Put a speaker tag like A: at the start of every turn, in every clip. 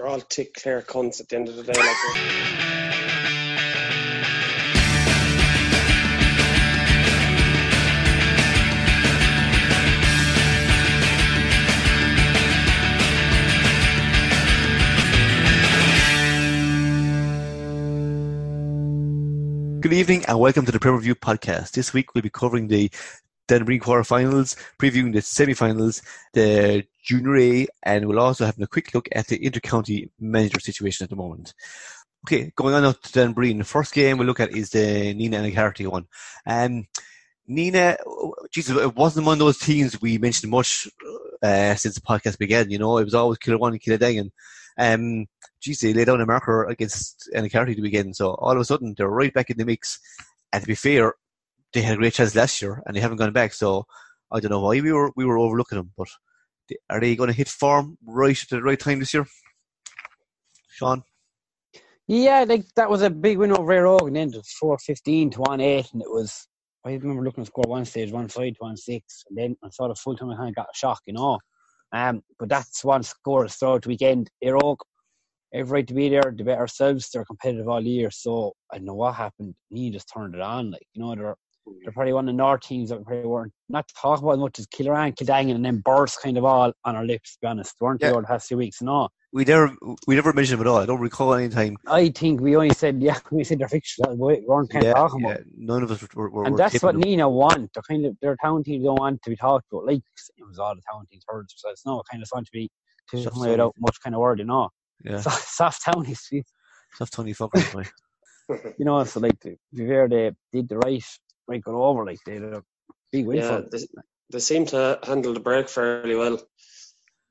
A: They're all tick clear cunts at the end of the day. Like,
B: Good evening and welcome to the Premier Review podcast. This week we'll be covering the Dan Breen quarterfinals, previewing the semi-finals, the Junior A, and we'll also have a quick look at the inter-county manager situation at the moment. Okay, going on to Dan Breen. The first game we'll look at is the Nenagh and Carty one. Um, Nenagh, Jesus, it wasn't one of those teams we mentioned much uh, since the podcast began. You know, it was always Kilruane and Kiladangan. Um, geez, they laid down a marker against Annacarty to begin. So all of a sudden, they're right back in the mix. And to be fair, they had a great chance last year, and they haven't gone back. So I don't know why we were we were overlooking them. But they, are they going to hit form right at the right time this year, Sean?
C: Yeah, like that was a big win over Air Ogan. Ended four fifteen to one eight, and it was. I remember looking at score one stage, one five to one six, and then I saw the full time. I kind of got a shock, you know. Um, but that's one score throughout the weekend. Air every right to be there. They bet ourselves. They're competitive all year. So I know what happened. He just turned it on. Like you know, they're they're probably one of the North teams that we probably weren't not talking about as much as Kilruane, Kiladangan, and then burst kind of all on our lips. To be honest, weren't
B: Yeah.
C: they over the past few weeks? No,
B: We never we never mentioned them at all. I don't recall any time.
C: I think we only said yeah, we said their fixtures. That was it. We weren't kind
B: Yeah,
C: of talking
B: yeah,
C: about.
B: none of us were. were
C: And
B: were
C: that's what
B: them.
C: Nenagh want. They're kind of their town teams don't want to be talked about. Like it was all the town teams heard themselves. No, kind of want to be to
B: Soft
C: come without much kind of word, you know.
B: Yeah,
C: So, soft townies,
B: soft Tony fuckers.
C: you know. So like, to be fair, they did the right, right got over. Like they did a big win for
A: yeah,
C: them.
A: they, they seem to handle the break fairly well,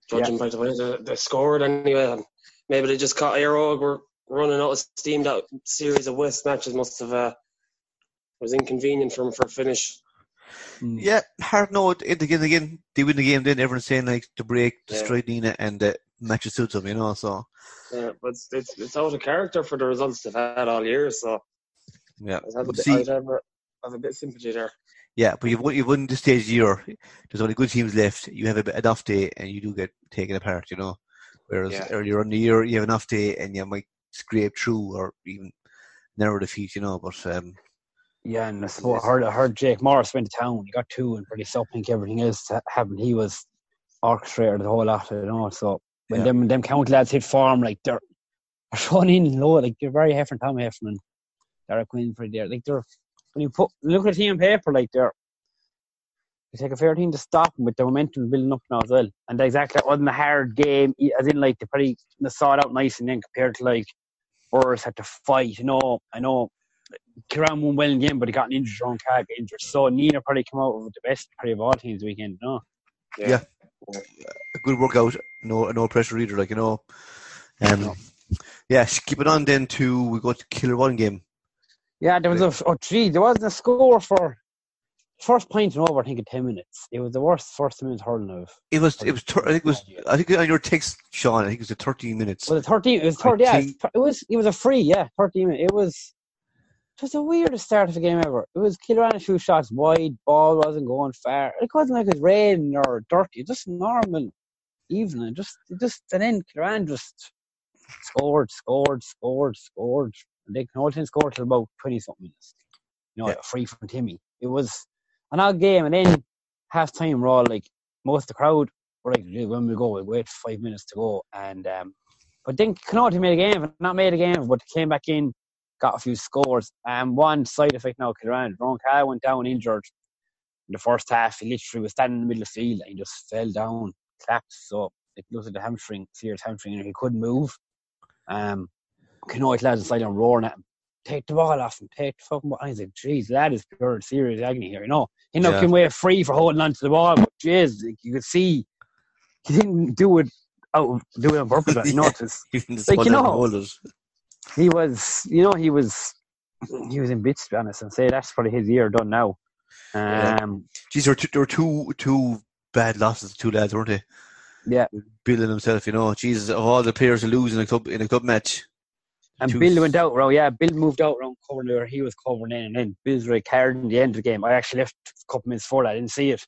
A: judging by the way they, they scored anyway. And maybe they just caught Aerog were running out of steam. That series of West matches must have uh, was inconvenient for them for a finish.
C: Mm.
B: Yeah, hard no. At the again, again, they win the game. Then everyone's saying like the break,
A: Yeah.
B: destroy Nenagh, and the match suits them. You know, so
A: Yeah, but it's, it's it's out of character for the results they've had all year. So
B: yeah.
A: I'd have, a
B: But
A: bit,
B: see,
A: I'd have, a, have a bit of sympathy there.
B: yeah, but you've won, you've won this stage the year. There's only good teams left. You have a bit enough day, and you do get taken apart. You know, whereas
A: Yeah.
B: earlier in the year you have enough day, and you might scrape through or even narrow defeat. You know, but um,
C: Yeah, and I suppose I heard, I heard Jake Morris went to town. He got two, and pretty I think everything else happened. He was orchestrated the whole lot, you know. So when
B: Yeah.
C: them them county lads hit form, like they're, they're showing in low, like they're very different. Tom Heffernan, Derek Winfrey, there, like they're when you put look at the team on paper, like there, you take a fair team to stop them with the momentum building up now as well. And exactly, it wasn't a hard game, as in like they probably saw it out nice and then compared to like Burrs had to fight. You know, I know Kiran won well in the game, but he got an injured wrong car, got injured. So Nenagh probably come out with the best probably of all teams weekend. No,
B: Yeah. a good workout. No, no pressure either. Like you know, um, yeah. Keep it on then to we got to Kilruane game.
C: Yeah, there was a oh gee, there wasn't a score for first point and over, I think, in 10 minutes. It was the worst first minute hurling of.
B: It was. It was. Thir- I think it was. I think on your text, Sean. I think it was the 13 minutes.
C: Was it 13? It was 30, yeah.
B: think-
C: It was, it was a free, yeah, 13 minutes. It was. It was the weirdest start of the game ever. It was Kilruane a few shots wide, ball wasn't going far. It wasn't like it was rain or dirty, just normal evening. Just, just, and then Kilruane just scored, scored, scored, scored. They Knowlton scored till about 20 something minutes. You know,
B: Yeah.
C: a free from Timmy. It was an odd game. And then half time, we're all like, most of the crowd were like, "Gee, when we go, we'll wait five minutes to go. And, um, but then Connaughton made a game, not made a game, but came back in, got a few scores. And one side effect now, Kilruane, Ron Carr went down injured in the first half. He literally was standing in the middle of the field and he just fell down, collapsed. So it looked at the hamstring, serious hamstring, and he couldn't move. Um, Connaught lads decided on roaring at him. Take the ball off him, take the fucking ball. I was like, geez, lad is pure serious agony here, you know. He knocked
B: Yeah.
C: him away free for holding on to the ball, but jeez, like, you could see he didn't do it out do it on purpose, but you know, it was-
B: Even the
C: Like, you know- he was, you know, he was, he was in bits to be honest, and say that's probably his year done now.
B: Yeah.
C: Um,
B: Geez, there were, two, there were two two bad losses. Two lads, weren't they?
C: yeah,
B: Bill and himself. You know, Jesus, of all the players lose in a club in a club match.
C: And
B: two-
C: Bill went out round. Yeah, Bill moved out around covering where he was covering in, and then Bill's right card in the end of the game. I actually left a couple minutes before that. I didn't see it.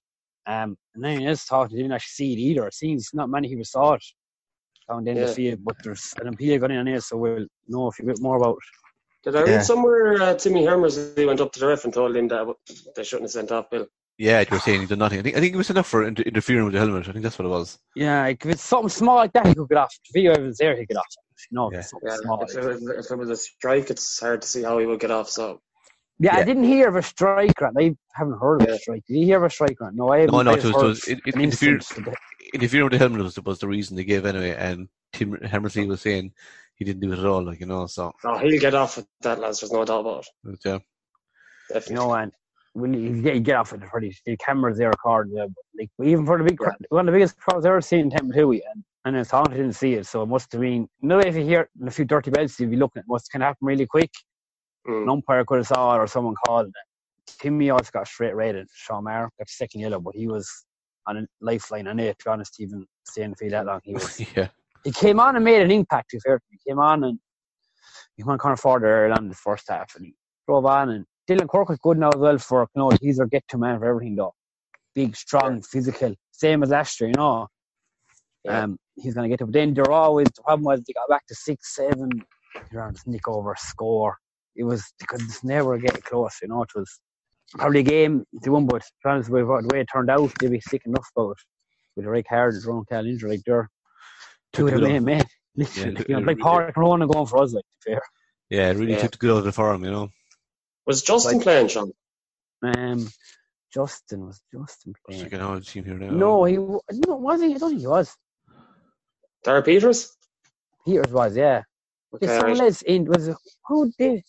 C: Um, and then I just thought I didn't actually see it either. It seems not many people saw it down the end of the field, but there's an appeal going in on here, so we'll know a few bit more about. it.
A: Did I read
B: Yeah.
A: somewhere uh, Timmy Hermers he went up to the ref and told him that they shouldn't have sent off Bill?
B: Yeah, you were saying he did nothing. I think I think it was enough for inter- interfering with the helmet. I think that's what it was.
C: Yeah, if it's something small like that, he could get off. If video evidence there, he could get off. You know, if
B: Yeah.
A: Yeah,
C: small.
A: if, it was, if it was a strike, it's hard to see how he would get off. So
C: Yeah, I didn't hear of a strike grant. I haven't heard of
A: Yeah.
C: a strike. Did you hear of a strike grant? No, I haven't.
B: No, no,
C: I
B: it
C: just
B: was,
C: heard
B: it was it, it, interfering,
C: instance of the-
B: interfering with the helmet was, was the reason they gave anyway. And Tim Hammersley was saying he didn't do it at all. Like you know, so
A: no, he'll get off with that, lads. There's no doubt about it.
B: yeah,
A: Definitely.
C: you know, and when you get, you get off with the pretty the cameras there recording, yeah, like even for the big crowd, one of the biggest crowds I've ever seen in Templeton, and and it's I didn't see it, so it must have been. No, if you hear a few dirty belts, you'd be looking. It must of happen really quick.
A: Mm.
C: An umpire could have saw it, or someone called it. Timmy also got straight rated. Sean Maher got second yellow, but he was on a lifeline on it. To be honest, even staying field that long, he was
B: yeah,
C: he came on and made an impact. To fair, he came on and he went kind of further in the first half, and he drove on. And Dylan Cork was good now as well for you know he's our get to man for everything though. Big, strong, physical, same as last year, you know.
A: Yeah.
C: Um, he's gonna get to. But then they're always the problem was they got back to six, seven. Around nick over score. It was they could never get close. You know, it was probably a game they won, but to be honest with the way it turned out, they'd be sick enough about it. With the Rick Hard and Ron Cal injury, like they're two of
B: them,
C: the
B: it
C: main Literally,
B: Yeah,
C: like, you know,
B: it
C: like
B: really
C: Park and Ronan going for us, like fair.
B: yeah, it really
A: Yeah.
B: took the good out of the farm. You know,
A: Was Justin
C: Like-
A: playing, Sean?
C: Um, Justin was Justin
B: Just
C: playing.
B: looking at the team here now.
C: No, he no was he? I don't think he was.
A: Dara Peters?
C: Peters was, yeah.
A: Okay,
C: There's someone
A: right.
C: else in was it- who did?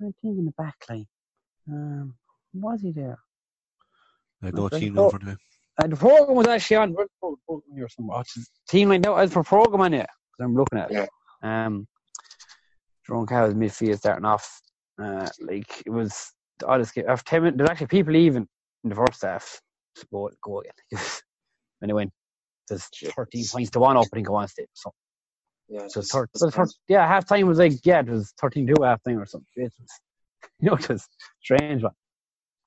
C: I think in the back line. Um, was he there?
B: I had no
C: Okay.
B: team
C: Oh.
B: over there.
C: Uh, the program was actually on. where's the pro- program here somewhere? Oh, it's team line now. As for program on it, 'cause I'm looking at it. Um, Jerome Cahill was midfield starting off. Uh, like it was the oddest game. After ten minutes, there's actually people even in the first half. to Go go again. and it went. There's 13 points to one up. I think I want to so.
A: Yeah,
C: So
A: it's-
C: thir-
A: it's
C: so thir- yeah, half time was like yeah, it was 13 2 half time or something. It was, you know, it was strange. One.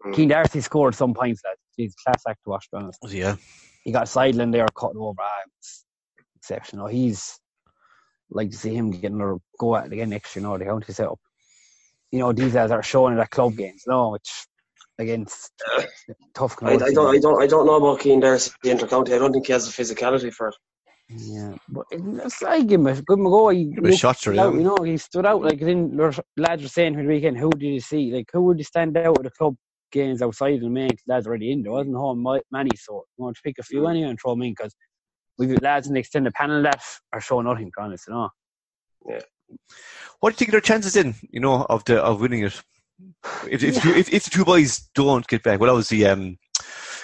A: Mm.
C: Cian Darcy scored some points. That he's class act to watch. To be honest
B: Yeah,
C: he got sidelined there, cutting over. Ah, it's exceptional. He's like to see him getting a go at it again next year. You know, the county setup. You know, these guys are showing it at club games. No, which against tough.
A: I, I don't, I don't, I don't know about Cian Darcy intercounty. I don't think he has the physicality for it.
C: Yeah, but it's, I give him a give him go. He
B: Give him a shot,
C: out. You know, he stood out. Like then there lads were saying for the weekend, who did you see? Like who would you stand out with the club games outside of the main? 'Cause lads already in. There wasn't home mi- many, so I want to pick a few mm. anyway and throw them in because we've got lads in the extended panel that are showing nothing. to be Honest, you know.
B: What do you think their chances in? You know, of the of winning it. If if, two, if if the two boys don't get back, well, obviously um,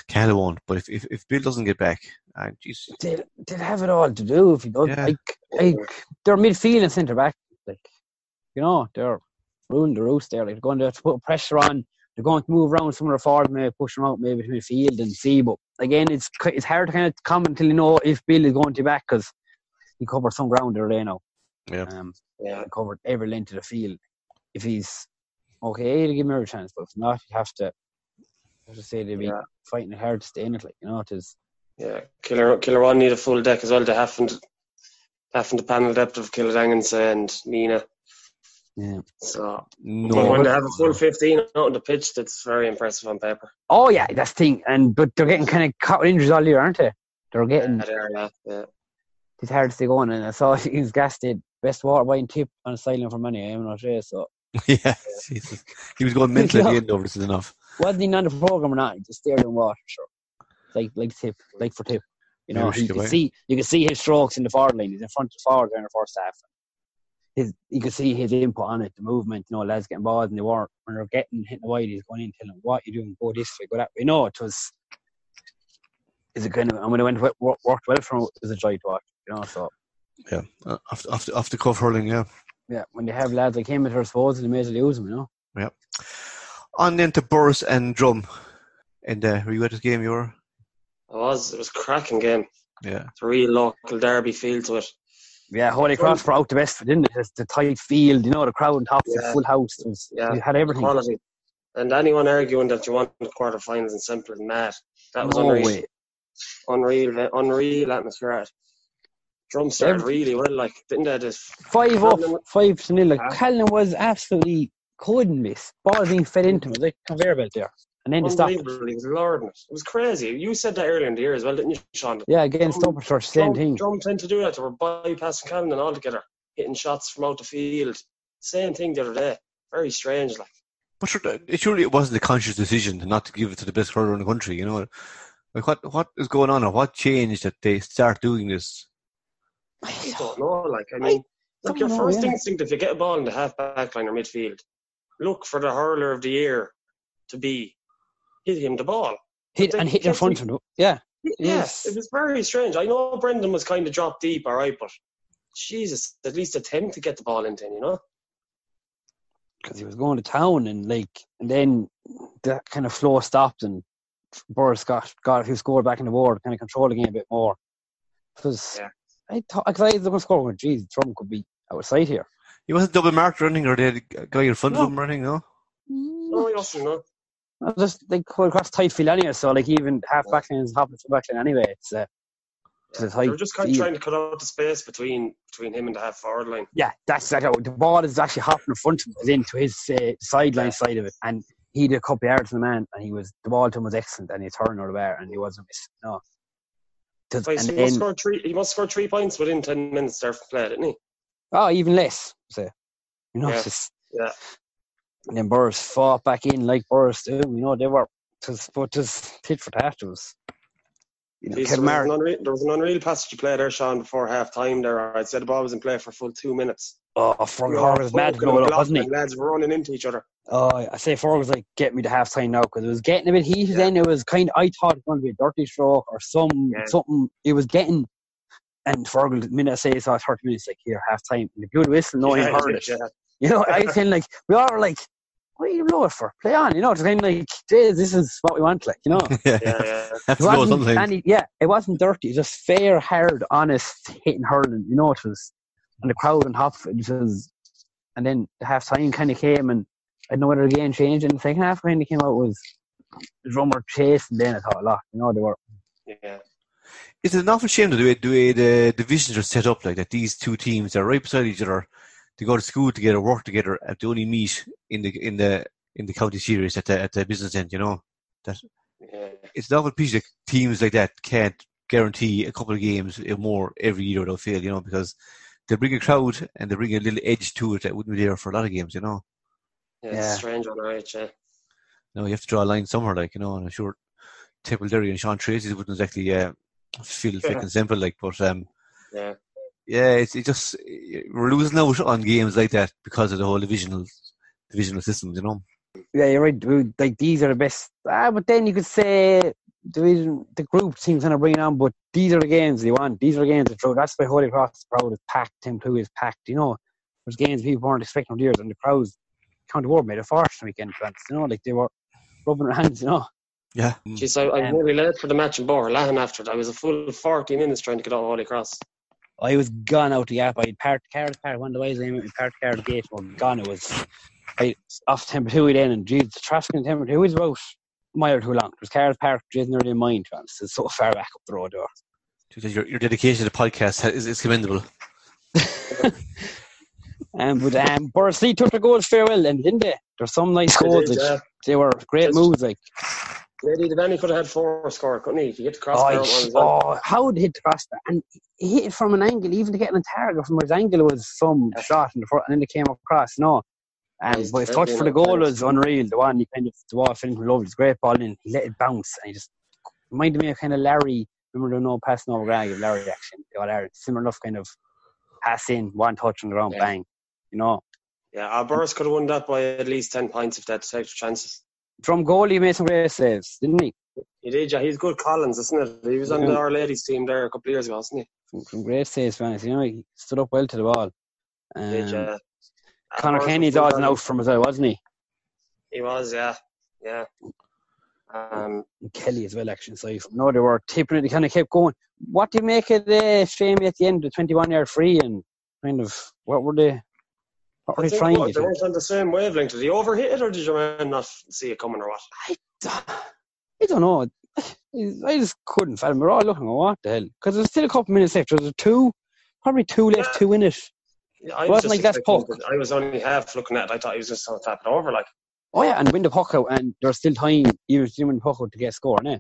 B: Cal won't. But if, if if Bill doesn't get back, uh, geez,
C: They'd, they'd have it all to do if he does.
B: Yeah.
C: Like, like they're midfield and centre back. Like, you know, they're ruling the roost there. Like, they're going to have to put pressure on they're going to move around some of the forwards, maybe push them out maybe to midfield and see. But again, it's it's hard to kind of comment until you know if Bill is going to be back because he covered some ground there now.
B: Yeah.
C: Um,
A: Yeah.
C: covered every length of the field. If he's okay, to give him a chance, but if not, you have to. Have to say they'd be
A: Yeah.
C: fighting it hard to stay in it, like you know. It is.
A: Yeah, Killer Kilruane need a full deck as well. They having to having the panel depth of Killadangansa and Nenagh.
C: Yeah.
A: So
B: No,
A: but when they have a full fifteen out on the pitch, that's very impressive on paper.
C: Oh yeah, that's the thing. And but they're getting kind of caught with injuries all year, aren't they? They're getting.
A: Yeah, they are, yeah, yeah.
C: It's hard to stay going, and I saw he's gassed it. Best water buying tip on a sideline for money. Eh? I'm not sure. So
B: yeah, Jesus. He was going mental at the end over this is enough.
C: wasn't he on the program or not? He just stared in water, sure. Like like tip, like for tip. You know, you can see you can see his strokes in the forward line. He's in front of the forward in the first half. His you can see his input on it, the movement. You know, lads getting balls and they weren't when they're getting hitting the wide. He's going in telling them what you doing, go this way, go that way. No, it was. Is it kind of and when it went worked, worked well for him, it was a joy to watch. You know, so
B: Yeah, uh, off, off, the, off the cuff hurling, yeah.
C: yeah, when they have lads like him at their disposal, they may as well use them. You know.
B: Yeah. On then to Borris and Drom. And uh, were you at this game, you were?
A: It was it was a cracking game.
B: Yeah.
A: It's a real local derby feel to it.
C: Yeah, Holy Cross brought out the best, didn't it? Just the tight field, you know, the crowd on top, the full house. It was,
A: Yeah,
C: we had everything.
A: Quality. And anyone arguing that you want the quarterfinals in Semple is mad. That was
C: no
A: unreal.
C: way.
A: Unreal, unreal atmosphere. At. Drom started
C: Every-
A: really well, like didn't they? Just
C: Five up,
A: Callan-
C: five to nil. Like
A: Yeah.
C: Callan was absolutely couldn't miss. Ball being fed into him, it was like a conveyor belt there, and then they stopped it.
A: was lording it. It was crazy. You said that earlier in the year as well, didn't you, Sean?
C: Yeah, against Drom- same
A: Drom,
C: thing.
A: Drom tend to do that. They were bypassing Callanan altogether, hitting shots from out the field. Same thing the other day. Very strange, like.
B: But sure, it surely it wasn't a conscious decision not to give it to the best hurler in the country, you know? Like, what, what is going on or what changed that they start doing this?
A: I don't know. Like, I mean,
C: don't
A: look, your
C: know,
A: first
C: yeah.
A: instinct if you get a ball in the half back line or midfield, look for the hurler of the year to be hit him the ball.
C: Hit
A: they
C: and hit in front of him. Yeah,
A: Yes,
C: Yes.
A: it was very strange. I know Brendan was kind of dropped deep, all right, but Jesus, at least attempt to get the ball into him, you know?
C: because he was going to town and like, and then that kind of flow stopped and Borris got got a few scored back in the board, kind of controlled the game a bit more. Because
A: Yeah.
C: I thought, because I was going to score, going, geez, Trump could be outside here.
B: He wasn't double marked or anything, or they had a guy in front
C: No.
B: of him or anything, no?
A: No, he wasn't, no.
C: I was just like going across tight field anyway, so like even half back line is half the back line anyway. It's uh, it's
A: They
C: tight
A: were just kind of trying to cut out the space between between him and the half forward line.
C: Yeah, that's like how the ball is actually hopping in front of him, is into his uh, sideline side of it, and he did a couple of yards to the man, and he was the ball to him was excellent, and he turned out of there, and he wasn't missing. No, Just-
A: Like,
C: and
A: he, must score three, he must score three points within 10 minutes there from play, didn't he?
C: oh, even less. So you know,
A: Yeah.
C: just
A: Yeah.
C: and then Borris fought back in like Borris do. Oh, you know, they were just but just tit for tat. It was
A: Jeez, there, was
C: Kilmar-
A: an unreal, there was an unreal passage of play there, Sean, before half time there. I'd say the ball was in play for a full two minutes.
C: Oh, Ferg
A: We
C: was mad going up, wasn't he?
A: Lads were running into each other.
C: Oh, I say Ferg was like, get me to half time now because it was getting a bit heated.
A: Yeah.
C: Then it was kind. Of, I thought it was going to be a dirty stroke or some
A: Yeah.
C: something. It was getting. And Fergal, the minute I say it's thirty minutes, like here half time. And the good whistle, no one
A: yeah,
C: heard it.
A: yeah.
C: You know, I was of like we all were like, what are you blow for? Play on, you know. It's kind of like, "Jeez, this is what we want, like you know.
B: yeah,
A: Yeah, yeah.
B: That's
C: It
B: low
C: wasn't any, yeah, it wasn't dirty. It was just fair, hard, honest hitting hurling. You know, it was, and the crowd and hop. It was, and then the half time kind of came, and I don't know whether the game changed. And the second half kind of came out was the drummer chasing. Then I thought a lot. You know, they were.
A: yeah.
B: Is it an awful shame that the way, the way the divisions are set up like that? These two teams are right beside each other. They go to school together, work together, and they only meet in the in the in the county series at the at the business end. You know, that
A: yeah.
B: it's an awful piece that teams like that can't guarantee a couple of games or more every year without fail. You know, because they bring a crowd and they bring a little edge to it that wouldn't be there for a lot of games. You know,
A: Yeah, it's
C: Yeah.
A: strange on right, yeah.
B: no, you have to draw a line somewhere, like you know. And I'm sure Temple Derry and Sean Treacy wouldn't exactly uh, feel thick and simple, like, but um.
A: Yeah.
B: Yeah, it's it just we're losing out on games like that because of the whole divisional divisional systems, you know.
C: Yeah, you're right. Like these are the best. Ah, but then you could say division, the group seems kind of bringing on. But these are the games they want. These are the games that throw. That's why Holy Cross crowd is packed. Tim Temple is packed. You know, there's games people weren't expecting for years, and the crowds County Ward made a force the weekend. lads, You know, like they were rubbing their hands, you know.
B: Yeah.
A: Jeez, I, I was
C: Um,
A: really late for the match in Borlahan after it. I was a full 40 minutes trying to get out Holy Cross.
C: I was gone out the gap. I parked the car at the. One of the ways I went, parked the car at the gate. We're gone. It was I off temper two then, and geez, the traffic in temper two is about a mile or two long. There's cars parked just nearly in mine, trans. It's so far back up the road there.
B: Your, your dedication to the podcast is, is commendable.
C: Um, but um, Borris-Ileigh took the goals fairwell, and didn't they? There's some nice
A: They
C: goals.
A: did,
C: like,
A: yeah.
C: They were great moves. Like,
A: Lady Devaney could have had four score, couldn't he? If you get the
C: oh,
A: crossbar
C: he-
A: well.
C: oh, how would he hit the crossbar? And he hit it from an angle, even to get an target from his angle was some shot in the front, and then it came across. No. Um,
A: He's
C: but his touch for the goal was unreal. The one he kind of the wall with lovely. It's a great ball and He let it bounce and he just reminded me of kind of Larry. Remember the no passing over Greg, Larry action. They are similar enough kind of pass in, one touch on the ground,
A: Yeah.
C: bang. You know.
A: Yeah, our Borris could have won that by at least 10 points if they had to take the chances.
C: From goal he made some great saves, didn't he?
A: He did, yeah. He's good Collins, isn't it? He was on
C: Yeah.
A: the Our Ladies team there a couple of years ago, wasn't he?
C: From, from great saves, man. You know, he stood up well to the ball. Um,
A: Did, yeah.
C: Connor Kenny's odds and out from as well, wasn't he?
A: He was, yeah. Yeah. Um,
C: And Kelly as well, actually. So no, they were tipping it. They kind of kept going. What do you make of the Shamey at the end, the 21 yard free, and kind of what were they? Were
A: I think
C: trying
A: what,
C: to
A: they weren't on the same wavelength. Did he overhit it or did your man not see it coming or what?
C: I don't know. I just couldn't fathom. We're all looking at what the hell? Because there's still a couple minutes left. There's two, probably two left,
A: Yeah.
C: two in it.
A: Yeah, I
C: Wasn't
A: was
C: like that's
A: expecting
C: puck.
A: I was only half looking at it. I thought he was just going to tap it over. Like,
C: Oh yeah, and win the puck out, and there's still time you win the puck out to get a score, innit?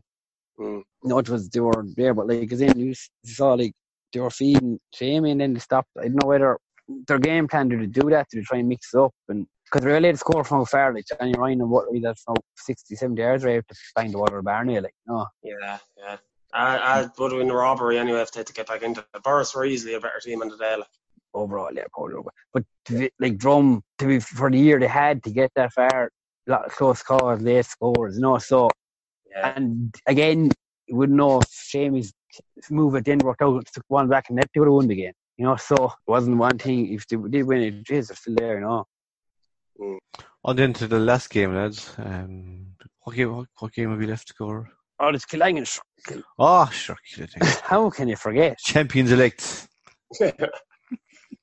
A: Mm.
C: No, it was they were there, but like, as in you you saw like they were feeding Jamie, and then they stopped. I don't know whether their game plan to do that, to try and mix it up, and because able to score from far, like Johnny Ryan and what that's now 60, 70 yards right to find the water Barney, like no,
A: yeah, yeah. I, I would have been a robbery anyway if they had to get back into it. Borris were easily a better team in the day. Like.
C: overall, yeah, probably. But to be, like Drom, to be for the year they had to get that far, a lot of close calls, late scores, you know. So
A: Yeah.
C: and again, you wouldn't know if Shamey's move at the end worked out, took one back and net, they would have won the game. You know, so it wasn't one thing. If they did win it, jeez, they're still there, you know.
B: On then to the last game, lads. Um, what game? What, what game have we left to cover?
C: Oh, it's Killangan.
B: Oh, sure.
C: How can you forget?
B: Champions elect.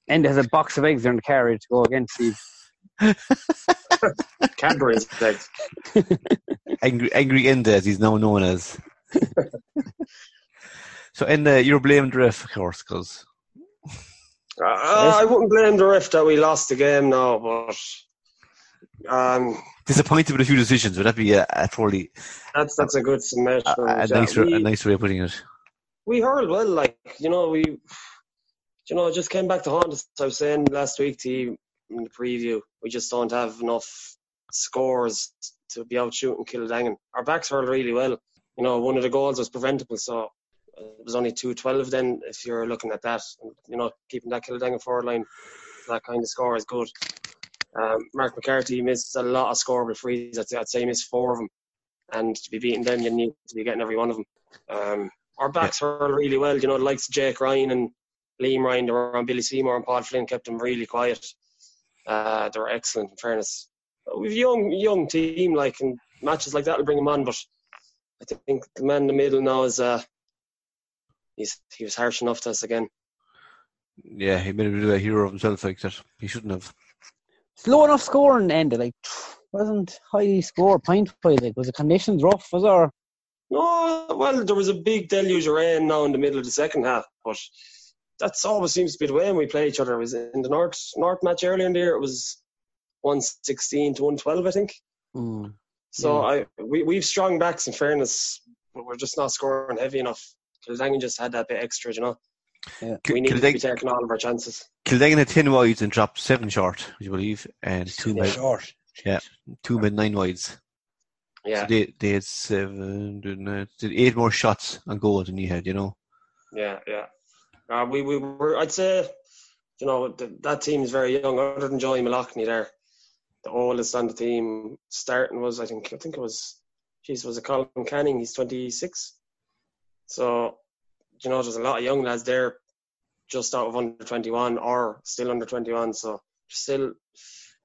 C: And there's a box of eggs there in the carriage to go against Steve.
A: Cadbury's eggs.
B: Angry, angry Enda, as he's now known as. so, Enda, you're blamed ref, of course, because
A: uh, I wouldn't blame the ref that we lost the game now, but um,
B: disappointed with a few decisions. Would that be a, a probably
A: that's that's a good summation.
B: a, a,
A: Yeah,
B: nicer,
A: we-
B: a nicer way of putting it?
A: we hurled well. Like you know, we you know just came back to haunt us. I was saying last week to you in the preview, we just don't have enough scores to be out shooting Kiladangan. Our backs hurled really well. You know, one of the goals was preventable, so it was only two twelve. Then, if you're looking at that, you know, keeping that Kiladangan forward line, that kind of score is good. Um, Mark McCarthy missed a lot of scoreable frees. I'd say, I'd say he missed four of them, and to be beating them, you need to be getting every one of them. Um, our backs were really well. You know, the likes of Jake Ryan and Liam Ryan, they were on Billy Seymour and Paul Flynn, kept them really quiet. Uh, they were excellent, in fairness. We've a young, young team, like, and matches like that will bring them on, but I think the man in the middle now is, uh, he's, he was harsh enough to us again.
B: Yeah, he made a bit of a hero of himself like that. He shouldn't have.
C: Slow enough scoring ended, like wasn't highly scored point wise. Like was the conditions rough? Was there?
A: No, well, there was a big deluge of rain now in the middle of the second half, but that's always seems to be the way when we play each other. It was in the North North match earlier in the year, it was 116 to 112, I think.
C: Mm.
A: So I we we've strong backs in fairness, but we're just not scoring heavy enough. Kiladangan just had that bit extra, you know.
C: Yeah.
A: We need to be taking all of our chances.
B: Kiladangan had 10 wides and dropped 7 short, would you believe? And 2 made,
C: short.
B: Yeah, two made 9 wides.
A: Yeah,
B: So they, they had 7, did, did 8 more shots on goal than you had, you know?
A: yeah, yeah. Uh, we we were. I'd say, you know, the, that team is very young. Other than Joey Malachny there, the oldest on the team starting was I think I think it was, geez, was it Colin Canning? He's 26. So, you know, there's a lot of young lads there, just out of under 21 or still under 21. So still, it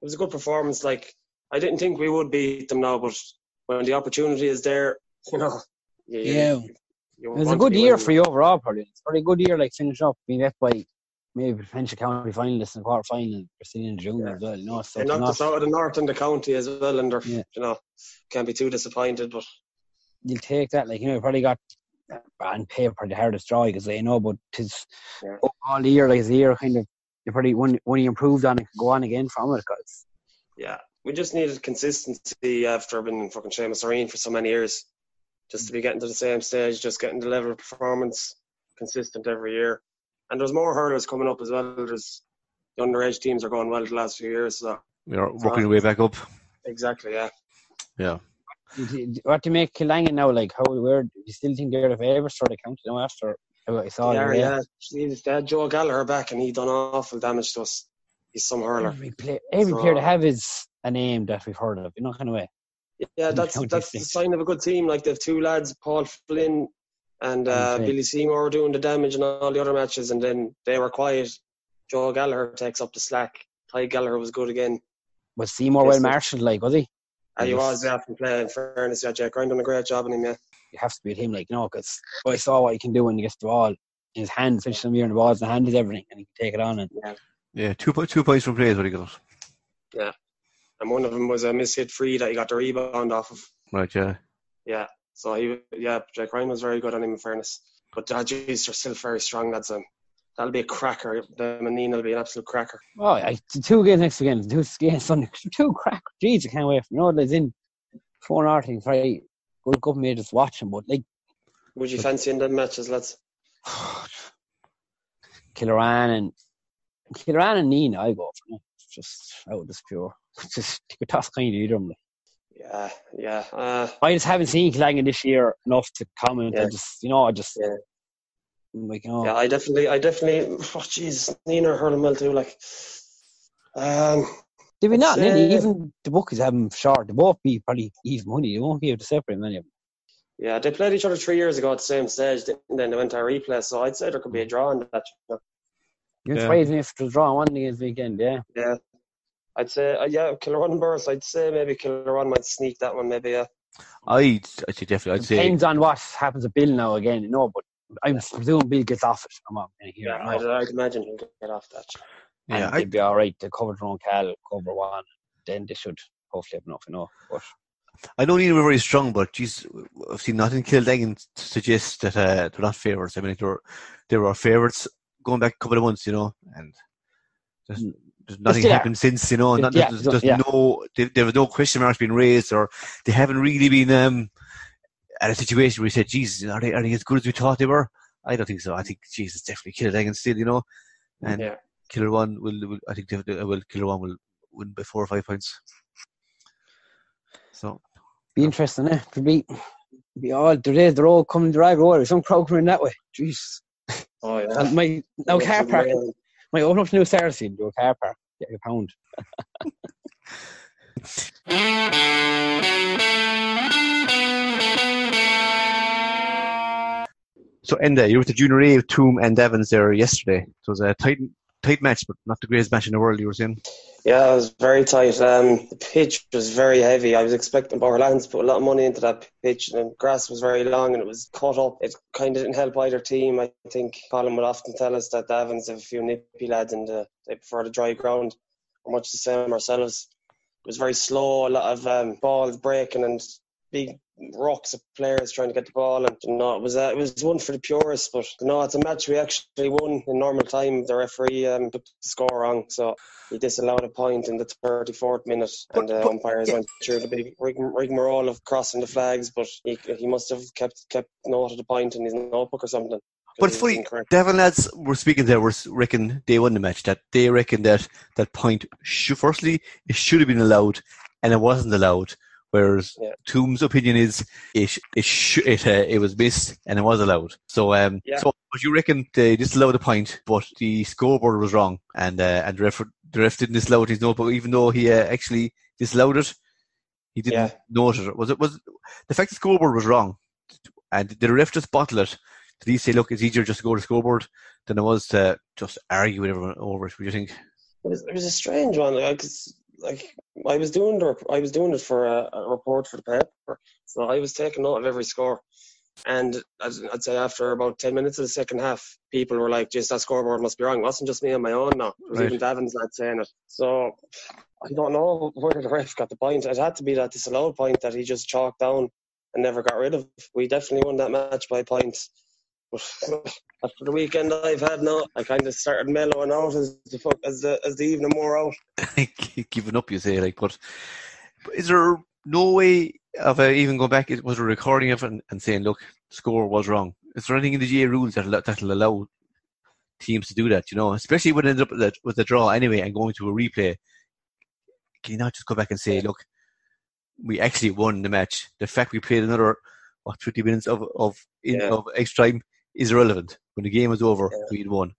A: was a good performance. Like I didn't think we would beat them now, but when the opportunity is there, you know. You,
C: Yeah.
A: you- you
C: It was a good year
A: winning.
C: for you overall, probably. It's a pretty good year, like finish up being left by maybe potential county finalists and quarter final, Brazilian junior as well. You know, so
A: They
C: it's
A: knocked
C: not,
A: out of the north and the county as well, and they're,
C: Yeah.
A: you know, can't be too disappointed. But
C: you'll take that. Like you know, you probably got on paper the hardest draw because they know, but tis
A: Yeah.
C: all the year, like the year kind of you probably when when you improved on it, go on again from it. Cause
A: yeah, we just needed consistency after being in fucking Seamus Ó Riain for so many years, just to be getting to the same stage, just getting the level of performance consistent every year. And there's more hurlers coming up as well. There's the underage teams are going well the last few years. So
B: We're working your way back up.
A: exactly, yeah.
B: Yeah.
C: Do you- do- what do you make Killangan now? Like how where do you still think they're the favourites for the county now after what I saw?
A: yeah, yeah. Jeez, They had Joe Gallagher back, and he done awful damage to us. He's some hurler.
C: Every player, every
A: So-
C: player they have is a name that we've heard of. You know, kind of way.
A: Yeah, that's that's the sign of a good team. Like they have two lads, Paul Flynn and uh, Billy Seymour were doing the damage in all the other matches, and then they were quiet. Joe Gallagher takes up the slack. Tadhg Gallagher was good again.
C: Was Seymour well marshalled? Like was he?
A: Uh, he
C: Yes.
A: was yeah, from play. In fairness, yeah, Jack Ryan done a great job on him. Yeah,
C: You have to beat him, like you know, because I saw what he can do when he gets the ball in his hand, finish some year in the balls, and hand is everything, and he can take it on. And
B: Yeah, two po- two points from play is what he got. Yeah.
A: And one of them was a mishit free that he got the rebound off of.
B: Right, yeah.
A: Yeah, so he yeah, Jack Ryan was very good on him. In fairness, but uh, geez, they're still very strong. That's um, that'll be a cracker. Them and Nenagh will be an absolute cracker.
C: oh, I, the two games next weekend, two games Sunday, two crack. Jeez, I can't wait. You know, there's in four and thing. Right, World Cup me just watching, but like
A: Would you fancy in them matches, lads?
C: Killaran and Killaran and Nenagh, I go for. It's just out of this pure. Just a tough kind of either. them, like.
A: Yeah, yeah. Uh,
C: I just haven't seen Killangan this year enough to comment. I just, you know, I just
A: Yeah.
C: Like you know.
A: yeah, I definitely, I definitely. Oh, jeez, Nenagh hurling well too. Like, um,
C: Did we not?
A: It's,
C: Nearly
A: uh,
C: even the bookies have them short. They won't be probably even money. They won't be able to separate many of them.
A: yeah, they played each other three years ago at the same stage. And then they went to a replay. So I'd say there could be a draw in that. you know.
C: You're
B: Yeah.
C: surprised me if it was draw one against weekend, yeah.
A: Yeah, I'd say, uh, yeah, Kilruane and Borris. I'd say maybe Kilruane might sneak that one. Maybe, yeah.
B: I'd, I'd say definitely. I'd say
C: Depends on what happens to Bill now again, you know, but I'm presuming Bill gets off it. I'm not going to
A: Yeah. I'd. I'd imagine he'll get off that.
C: And
B: yeah, I,
C: they'd be all right. They cover their own Cal, cover one. Then they should hopefully have enough, you know. But
B: I know Nenagh were very strong, but geez, I've seen nothing Kiladangan suggest that uh, they're not favourites. I mean, they were they were our favourites going back a couple of months, you know, and there's,
C: Mm.
B: there's nothing
C: still are.
B: happened since, you know. Not,
C: Yeah,
B: there's, there's
C: yeah.
B: no there, there was no question marks being raised, or they haven't really been um, at a situation where you said, "Jesus, are they are they as good as we thought they were?" I don't think so. I think Jesus definitely Kiladangan still, you know, and
A: Yeah.
B: Kilruane will, will I think they, will Kilruane will win by four or five points. So
C: be interesting, eh? Could be, be all they're, they're all coming drag over. Some crowd coming that way. Jeez.
A: Oh yeah.
C: And my now car park might open up to New Saracen, do a car park, get a pound.
B: So, Enda, you were at the Junior A with Toom and Evans there yesterday. It was a tight, tight match, but not the greatest match in the world you were seeing.
A: Yeah, it was very tight. Um, the pitch was very heavy. I was expecting Borland to put a lot of money into that pitch, and the grass was very long and it was cut up. It kind of didn't help either team. I think Colin would often tell us that the Evans have a few nippy lads and the, they prefer the dry ground. Much the same ourselves. It was very slow, a lot of um, balls breaking and big rocks of players trying to get the ball. And know, it was uh, it was one for the purists, but no, it's a match we actually won in normal time. The referee um, took the score wrong, so he disallowed a point in the 34th minute, and the
B: but-
A: umpires went through the big rig- rigmarole of crossing the flags. But he he must have kept kept note of the point in his notebook or something.
B: But it's funny,
A: incorrect.
B: Devon lads were speaking there, were reckon they won the match, that they reckon that that point, should, firstly, it should have been allowed, and it wasn't allowed. Whereas
A: Yeah.
B: Toom's opinion is it it sh- it, uh, it was missed and it was allowed. So um
A: Yeah.
B: so but you reckon they disallowed the point, but the scoreboard was wrong, and uh, and the ref the ref didn't disallow it. His notebook, even though he uh, actually disallowed it, he didn't
A: Yeah.
B: note it. Was it was the fact the scoreboard was wrong, and the ref just bottle it? Did he say, look, it's easier just to go to the scoreboard than it was to just argue with everyone over it? What do you think?
A: It was, it was a strange one. Like, 'cause like I was doing the, I was doing it for a, a report for the paper, so I was taking note of every score. And I'd, I'd say after about ten minutes of the second half, people were like, "Just that scoreboard must be wrong." It wasn't just me on my own. Now it was
B: Right.
A: even Davin's not saying it. So I don't know where the ref got the point. It had to be that disallowed point that he just chalked down and never got rid of. We definitely won that match by points. But after the weekend I've had now, I kind of started mellowing out as the fu- as the as the evening wore out.
B: giving up, you say, like, but, but is there no way of uh, even going back? Was a recording of it and, and saying, look, score was wrong? Is there anything in the GA rules that that'll allow teams to do that? You know, especially when it ends up with a, with a draw anyway and going to a replay. Can you not just go back and say, look, we actually won the match. The fact we played another what fifty minutes of of in,
A: Yeah.
B: of extra time is irrelevant. When the game was over,
A: Yeah.
B: we'd won.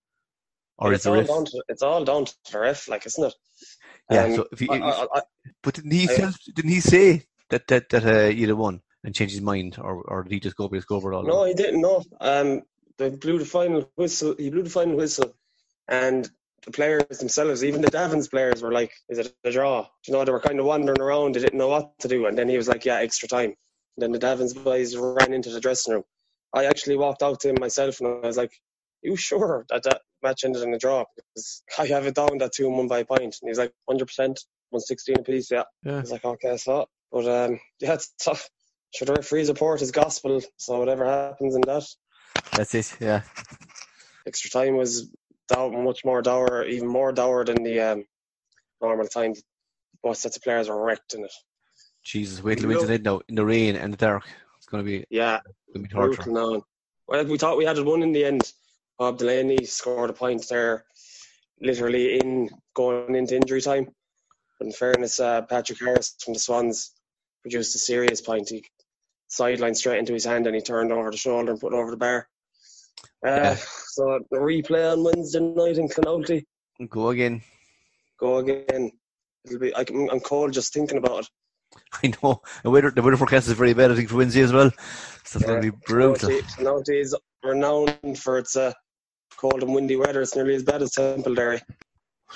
B: Or is
A: it's all down to it's all down to the ref, like isn't it?
B: Yeah.
A: Um,
B: so if he,
A: I, I, I,
B: But didn't he tell, didn't he say that that that uh, you'd have won and change his mind, or or did he just go by the scoreboard all
A: no, he didn't. No, um, they blew the final whistle. He blew the final whistle, and the players themselves, even the Davins players, were like, "Is it a draw?" You know, they were kind of wandering around. They didn't know what to do, and then he was like, "Yeah, extra time." And then the Davins boys ran into the dressing room. I actually walked out to him myself, and I was like, "You sure that that match ended in a draw?" Because I have it down that two 1 by a point. point, and he's like, "100 percent, 116 apiece." Yeah. I
B: Yeah.
A: was like, okay, so, but um, yeah, it's tough. Sure, the referee's report is gospel, so whatever happens in that,
B: That's it. Yeah.
A: extra time was dow- much more dour, even more dour than the um, normal time. Both sets of players were wrecked in it.
B: Jesus, wait till we into it now in the rain and the dark. It's going to be
A: Yeah,
B: going to be torture.
A: brutal now. Well, we thought we had won in the end. Bob Delaney scored a point there, literally in going into injury time. But in fairness, uh, Patrick Harris from the Swans produced a serious point. He sidelined straight into his hand and he turned over the shoulder and put it over the bar. Uh,
B: Yeah.
A: So the replay on Wednesday night in Clonoulty.
B: Go again.
A: Go again. It'll be. I I'm cold just thinking about it.
B: I know. The weather, the weather forecast is very bad. I think for Wednesday as well. So it's going to be brutal.
A: Clonoulty is renowned for its uh, cold and windy weather. It's nearly as bad as Templederry.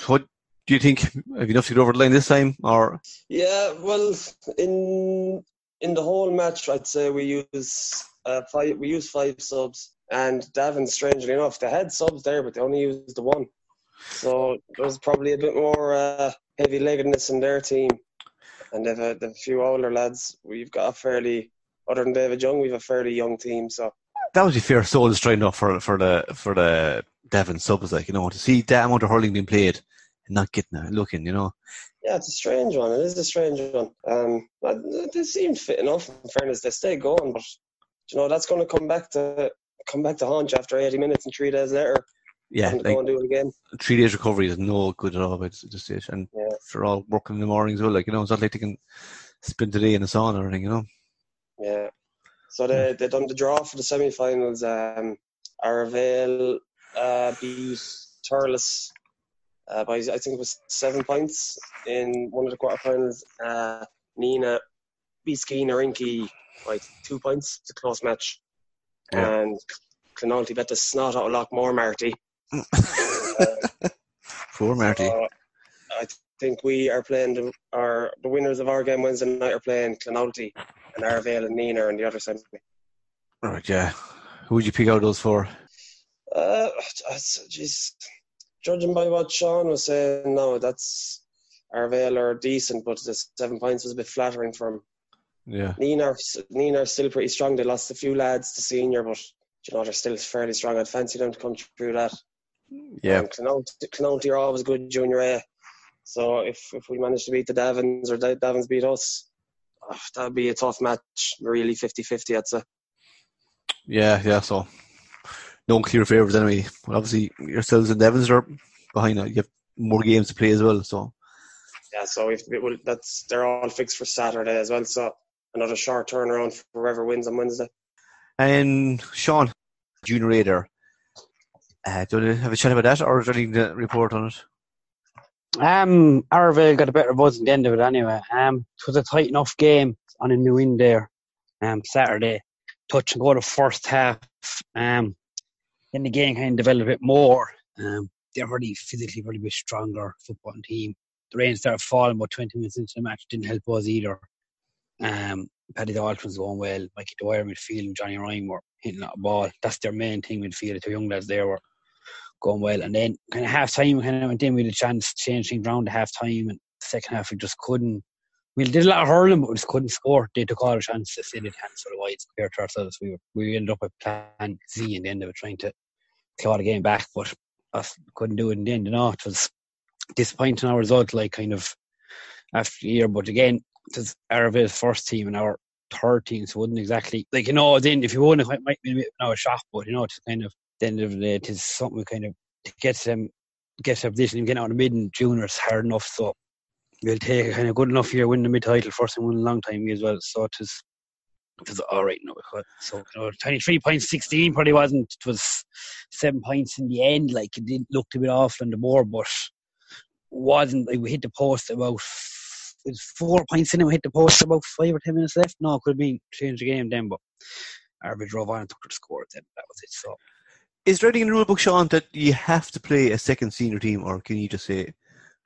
B: What do you think? Have you enough to get over the line this time, or
A: Yeah, well, in in the whole match, I'd say we use uh, five. We use five subs, and Davin, strangely enough, they had subs there, but they only used the one. So there's probably a bit more uh, heavy-leggedness in their team, and they've a, they've a few older lads. We've got a fairly, other than David Young, we've a fairly young team. So
B: that would be fair soul destroying enough for for the for the Devon subs, like you know, to see that amount of hurling being played and not getting a look in, you know.
A: yeah, it's a strange one. It is a strange one. Um, but they seem fit enough. In fairness, they stay going, but you know that's going to come back to come back to haunt you after 80 minutes and three days later.
B: Yeah, like
A: go and do it again.
B: three days recovery is no good at all at this stage, and
A: Yeah.
B: they're all working in the mornings as well. Like you know, it's not like they can spend the day in the sauna or anything, you know.
A: Yeah. So they they done the draw for the semi-finals. Um, Arravale uh, beat Thurles uh, by I think it was seven points in one of the quarterfinals. Uh, Nenagh beat Rinky by two points. It's a close match.
B: Yeah.
A: And Clonoulty bet the snot out of Loughmore Marty.
B: Poor Marty.
A: So I think we are playing the, our the winners of our game Wednesday night are playing Clonoulty and Arravale and Nenagh on the other side.
B: Right, yeah. Who would you pick out those for?
A: Uh, jeez. Judging by what Sean was saying, no, that's Arravale are decent, but the seven points was a bit flattering for him.
B: Yeah.
A: Nenagh, are- Nenagh are still pretty strong. They lost a few lads to senior, but you know they're still fairly strong. I'd fancy them to come through that.
B: Yeah.
A: Um, are always good junior A. So if if we manage to beat the Davins or the Davins beat us, oh, that'd be a tough match. Really 50-50, I'd say.
B: Yeah, yeah, so no clear favourites anyway. Well, obviously, yourselves and Devons are behind that. You have more games to play as well, so
A: Yeah, so if it will, that's they're all fixed for Saturday as well. So another short turnaround for whoever wins on Wednesday.
B: And Sean, Junior A there. Uh, do you want to have a chat about that, or is there anything to report on it?
C: Um, Arravale got a better buzz at the end of it anyway. Um, it was a tight enough game on a new win there. Um, Saturday, touch and go to first half. Um, then the game kind of developed a bit more. Um, they're really physically, really bit stronger football team. the rain started falling about 20 minutes into the match. Didn't help us either. Um, Paddy Dalton was going well. Mikey Dwyer midfield and Johnny Ryan were hitting that ball. That's their main thing midfield. The two young lads there were going well. And then kind of half time, we kind of went in with a chance to change things around to half time. And second half, we just couldn't. We did a lot of hurling, but we just couldn't score. They took all the chances. They did hands sort of wide compared to ourselves. We were, we ended up with plan Z in the end of trying to claw the game back, but us couldn't do it in the end. It was disappointing our result, like kind of after year. But again, it was Arravale's first team and our third team, so wouldn't exactly like you know. Then if you won, it might, might be a bit of a shock, but you know, it's kind of the end of the day, it is something kind of to get them get to a position and get out of the mid and junior is hard enough. So we'll take a kind of good enough year, win the mid title, first time in a long time as well. So it was it was all right. No, so you know, twenty three point sixteen probably wasn't. It was seven points in the end. Like it did look a bit off on the board, but wasn't like we hit the post about it was four points in and we hit the post about five or ten minutes left. No, it could have been changed the game then, but Arravale drove on and took the score. Then that was it. So
B: Is there anything in the rule book, Sean, that you have to play a second senior team, or can you just say,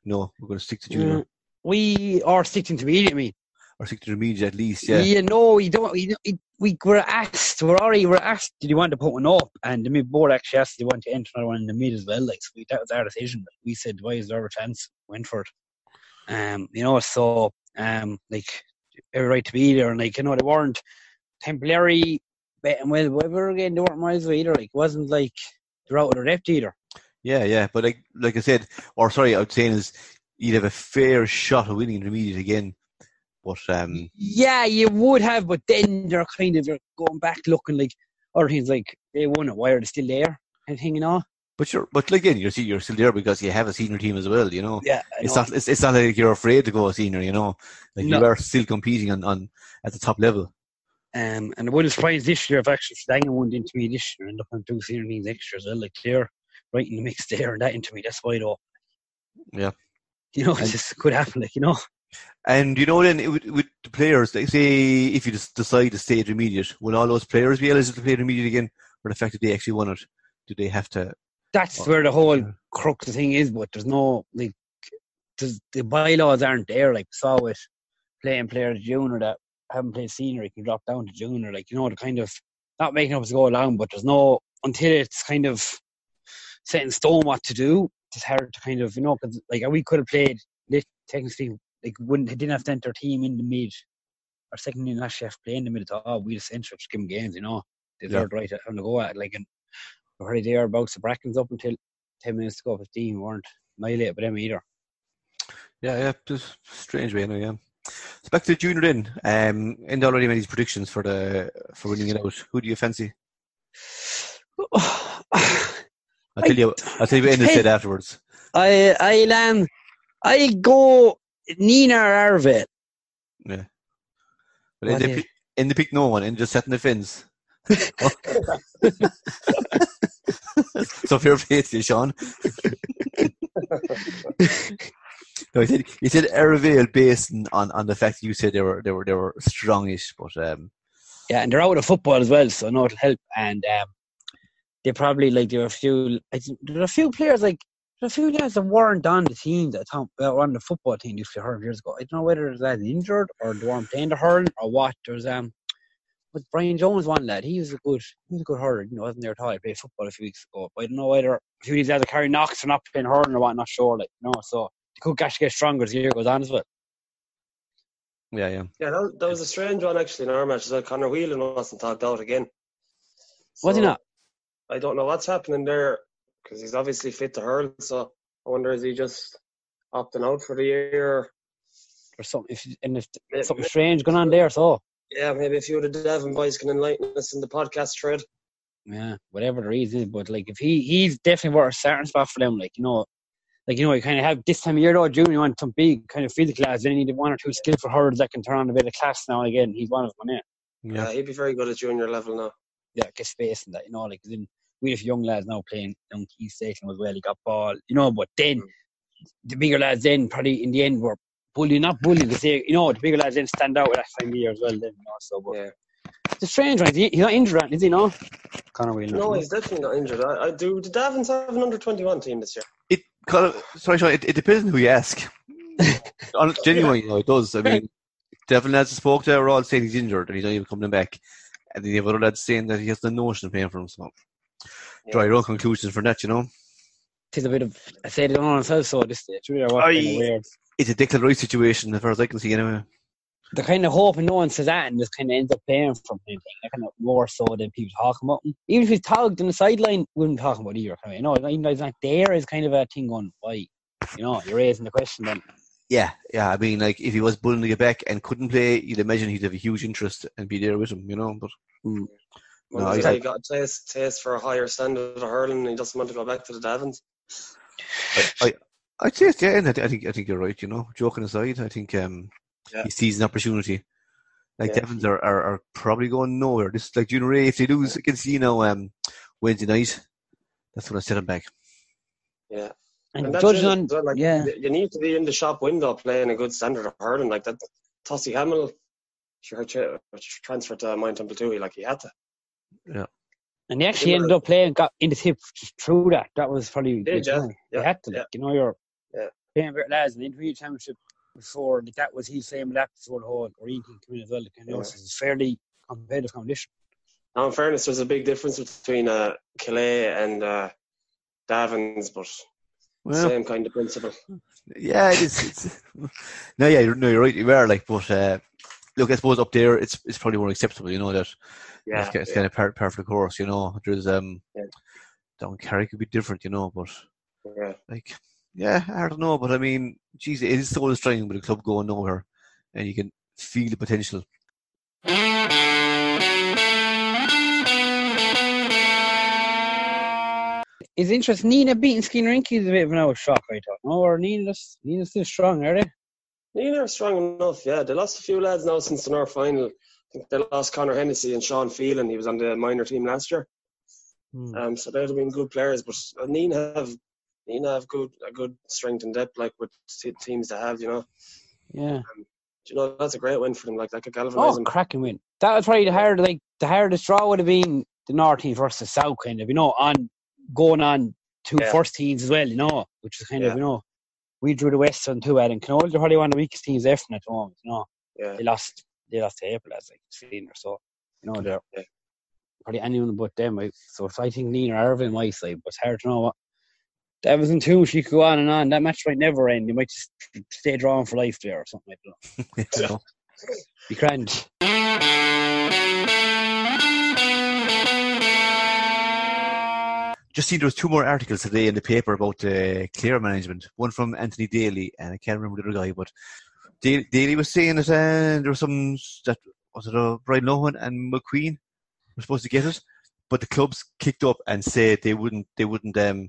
B: no, we're going to stick to junior,
C: mm, we are sticking to media. I mean,
B: or stick to the media at least? Yeah.
C: Yeah, no, we don't. We, we were asked. We're already were asked. Did you want to put one up? And the mid board actually asked. Do you want to enter another one in the mid as well? Like so we, that was our decision. We said, why is there a chance? Went for it. Um, you know, so um, like every right to be there, and like you know, they weren't temporary betting well. Whatever again, they weren't miles away either. Like it wasn't like they're out of their depth either.
B: Yeah, yeah, but like like I said, or sorry, I was saying is you'd have a fair shot of winning intermediate again. But um,
C: Yeah, you would have, but then they're kind of they're going back looking like other things like they won it. Why are they still there? And thing, you know.
B: but you're but again, you're see- you're still there because you have a senior team as well. You know,
C: Yeah,
B: it's
C: know.
B: not it's, it's not like you're afraid to go a senior. You know, like
C: No.
B: you are still competing on, on at the top level.
C: Um, and it wouldn't surprise this year if actually Stangen won into me this year and up on two senior teams extra as well. Like they're right in the mix there and that into me. That's wide open.
B: Yeah.
C: You know, it
B: And-
C: just could happen. Like you know.
B: And you know, then it, would- with the players, like say if you just decide to stay at intermediate, will all those players be eligible to play intermediate again, or the fact that they actually won it, do they have to?
C: That's where the whole
B: yeah.
C: crux of the thing is, but there's no like there's, the bylaws aren't there. Like saw with playing players junior that haven't played senior, you can drop down to junior. Like you know, the kind of not making up as go along, but there's no until it's kind of set in stone what to do. It's hard to kind of you know, 'cause, like we could have played technically like wouldn't didn't have to enter team in the mid. Our second unit actually have to play in the mid at all. We just entered to give games, you know. They
B: Yeah.
C: right having to go at like and we're already there about the brackets up until ten minutes to go. Fifteen we weren't annihilated by them either.
B: Yeah, yeah, just strange way, anyway, yeah. So back to the junior then. Um, and already made his predictions for the for winning it out. Who do you fancy? I'll tell you. I'll tell you what Enda said afterwards.
C: I I'll um I go Nenagh Arravale.
B: But
C: What
B: Enda,
C: is-
B: pick- no one and just setting the fins. so fair play to you, Sean. no, he said he said Arravale based on, on the fact that you said they were they were they were strongish, but um,
C: Yeah, and they're out of football as well, so I know it'll help. And um, they probably like there are a few. I think there are a few players like there are a few guys that weren't on the team that that were on the football team a few hundred years ago. I don't know whether they're injured or they weren't playing the hurling or what. There's um, with Brian Jones, one lad, he was a good, he was a good hurler. You know, wasn't there at all. He played football a few weeks ago. But I don't know whether a few of these lads are carrying knocks or not playing hurling or what. Not sure, like you know. So could actually get stronger as the year goes on as well.
B: yeah, yeah.
A: Yeah, that, that was a strange one actually in our match as well. Connor Whelan wasn't talked out again.
C: Was he not?
A: I don't know what's happening there because he's obviously fit to hurl. So I wonder is he just opting out for the year?
C: Or something, if, and if
A: Maybe-
C: something strange going on there. So.
A: Yeah, maybe a few of the Devon boys can enlighten us in the podcast thread.
C: Yeah, whatever the reason is, but like if he he's definitely worth a certain spot for them. Like you know, like you know, you kind of have this time of year though. Junior you want some big kind of physical lads. Then you need one or two skillful hurlers that can turn on a bit of class now and again. He's one of them. Yeah,
A: Yeah, he'd be very good at junior level now.
C: yeah, get space and that. You know, like then we have young lads now playing down Key Station as well. He got ball. You know, but then mm. the bigger lads then probably in the end were bullying, not bullying. They say you know the bigger lads then stand out with that time of year as well. Then you know, so but
A: Yeah.
C: It's a strange one. He's not injured, is he? No, Connor Whelan.
A: No, he's definitely not injured. I, I do. The Davins have an under twenty one team this year?
B: It kind of, sorry, Sean. It, it depends on who you ask. On- Genuinely, you know, it does. I mean, Devlin lads I spoke to are all saying he's injured and he's not even coming back. And then you have other lads saying that he has the notion of playing for him. So, draw your own conclusions from that, you know.
C: It's a bit of I said it on myself, so this stage. Really, what
B: Aye.
C: kind of weird.
B: It's a Declan Rice situation, as far as I can see, anyway.
C: They're kind of hoping no one says that and just kind of ends up playing from him. They're kind of more so than people talking about him. Even if he's tagged on the sideline, we wouldn't talk about either. Kind of, you know, even though he's not there, is kind of a thing going, why? You know, you're raising the question then.
B: Yeah, yeah. I mean, like, if he was bullying to get back and couldn't play, you'd imagine he'd have a huge interest and be there with him, you know. But
A: Well,
B: No,
A: he's
B: I-
A: like got a taste, taste for a higher standard of hurling and he doesn't want to go back to the Davins.
B: I'd say, yeah, and I, I think I think you're right. You know, joking aside, I think um,
A: Yeah.
B: he sees an opportunity. Like
A: Yeah.
B: Davins are, are, are probably going nowhere. This like Junior A. If they lose against you know um, Wednesday night, that's when I set them back.
A: Yeah.
C: And,
A: And that's
C: judging on,
A: So, like,
C: yeah,
A: you need to be in the shop window playing a good standard of hurling. Like that, Tossie Hamill, sure, tra- transferred to Mount Temple too. Like he had to. Yeah.
C: And they actually
A: Yeah.
C: ended up playing, got in the tip through that. That was probably
A: Did,
C: like,
A: yeah.
C: you they had to.
A: yeah.
C: Like, you know, you're
A: Yeah.
C: playing with lads in the intermediate championship before. Like, that was his same that before the whole Green team came in as well. Like, you know,
A: Yeah.
C: so it's fairly competitive competition.
A: Now, in fairness, there's a big difference between uh, Calais and uh, Davins, but
B: Well,
A: same kind of principle.
B: yeah, it is. It's, no, yeah, you're, no, you're right. You are like, but uh, look, I suppose up there, it's it's probably more acceptable. You know that
A: Yeah,
B: it's, it's
A: yeah,
B: kind of part part of the course. You know, there's um,
A: Yeah.
B: down Carrick could be different. You know, but
A: yeah.
B: like, yeah, I don't know, but I mean, geez, it is so distracting with the club going nowhere, and you can feel the potential.
C: It's interesting. Nenagh beating Skinner Inky is a bit of an out shock, I thought. No, or Nenagh's, Nenagh's still strong, are they?
A: Neither are strong enough, yeah. They lost a few lads now since the North final. I think they lost Connor Hennessy and Sean Phelan. He was on the minor team last year.
C: Hmm.
A: Um, so they'd have been good players, but uh, Nenagh have Nenagh have good a good strength and depth, like with t- teams to have, you know.
C: Yeah.
A: Um, do you know that's a great win for them. Like that could galvanise
C: Oh, cracking win. That was probably the hard, like the hardest draw would have been the North team versus South, kind of, you know, on going on two
A: Yeah.
C: first teams as well, you know, which is kind of, you know, we drew the West too, two and Canol, they're probably one of the weakest teams left at the moment, you know.
A: Yeah,
C: They lost, they lost to April, as like Sweden or so, you know, they're
A: Yeah.
C: probably anyone but them. So if I think Nenagh or Irvin my side, but it's hard to know what. That was in two, she could go on and on. That match might never end. You might just stay drawn for life there or something like that.
B: you know?
C: Be grand.
B: Just see there was two more articles today in the paper about uh, Clare management. One from Anthony Daly, and I can't remember the other guy, but Daly, Daly was saying that uh, there was some that was it uh, Brian Lohan and Mulqueen were supposed to get it, but the clubs kicked up and said they wouldn't they wouldn't um,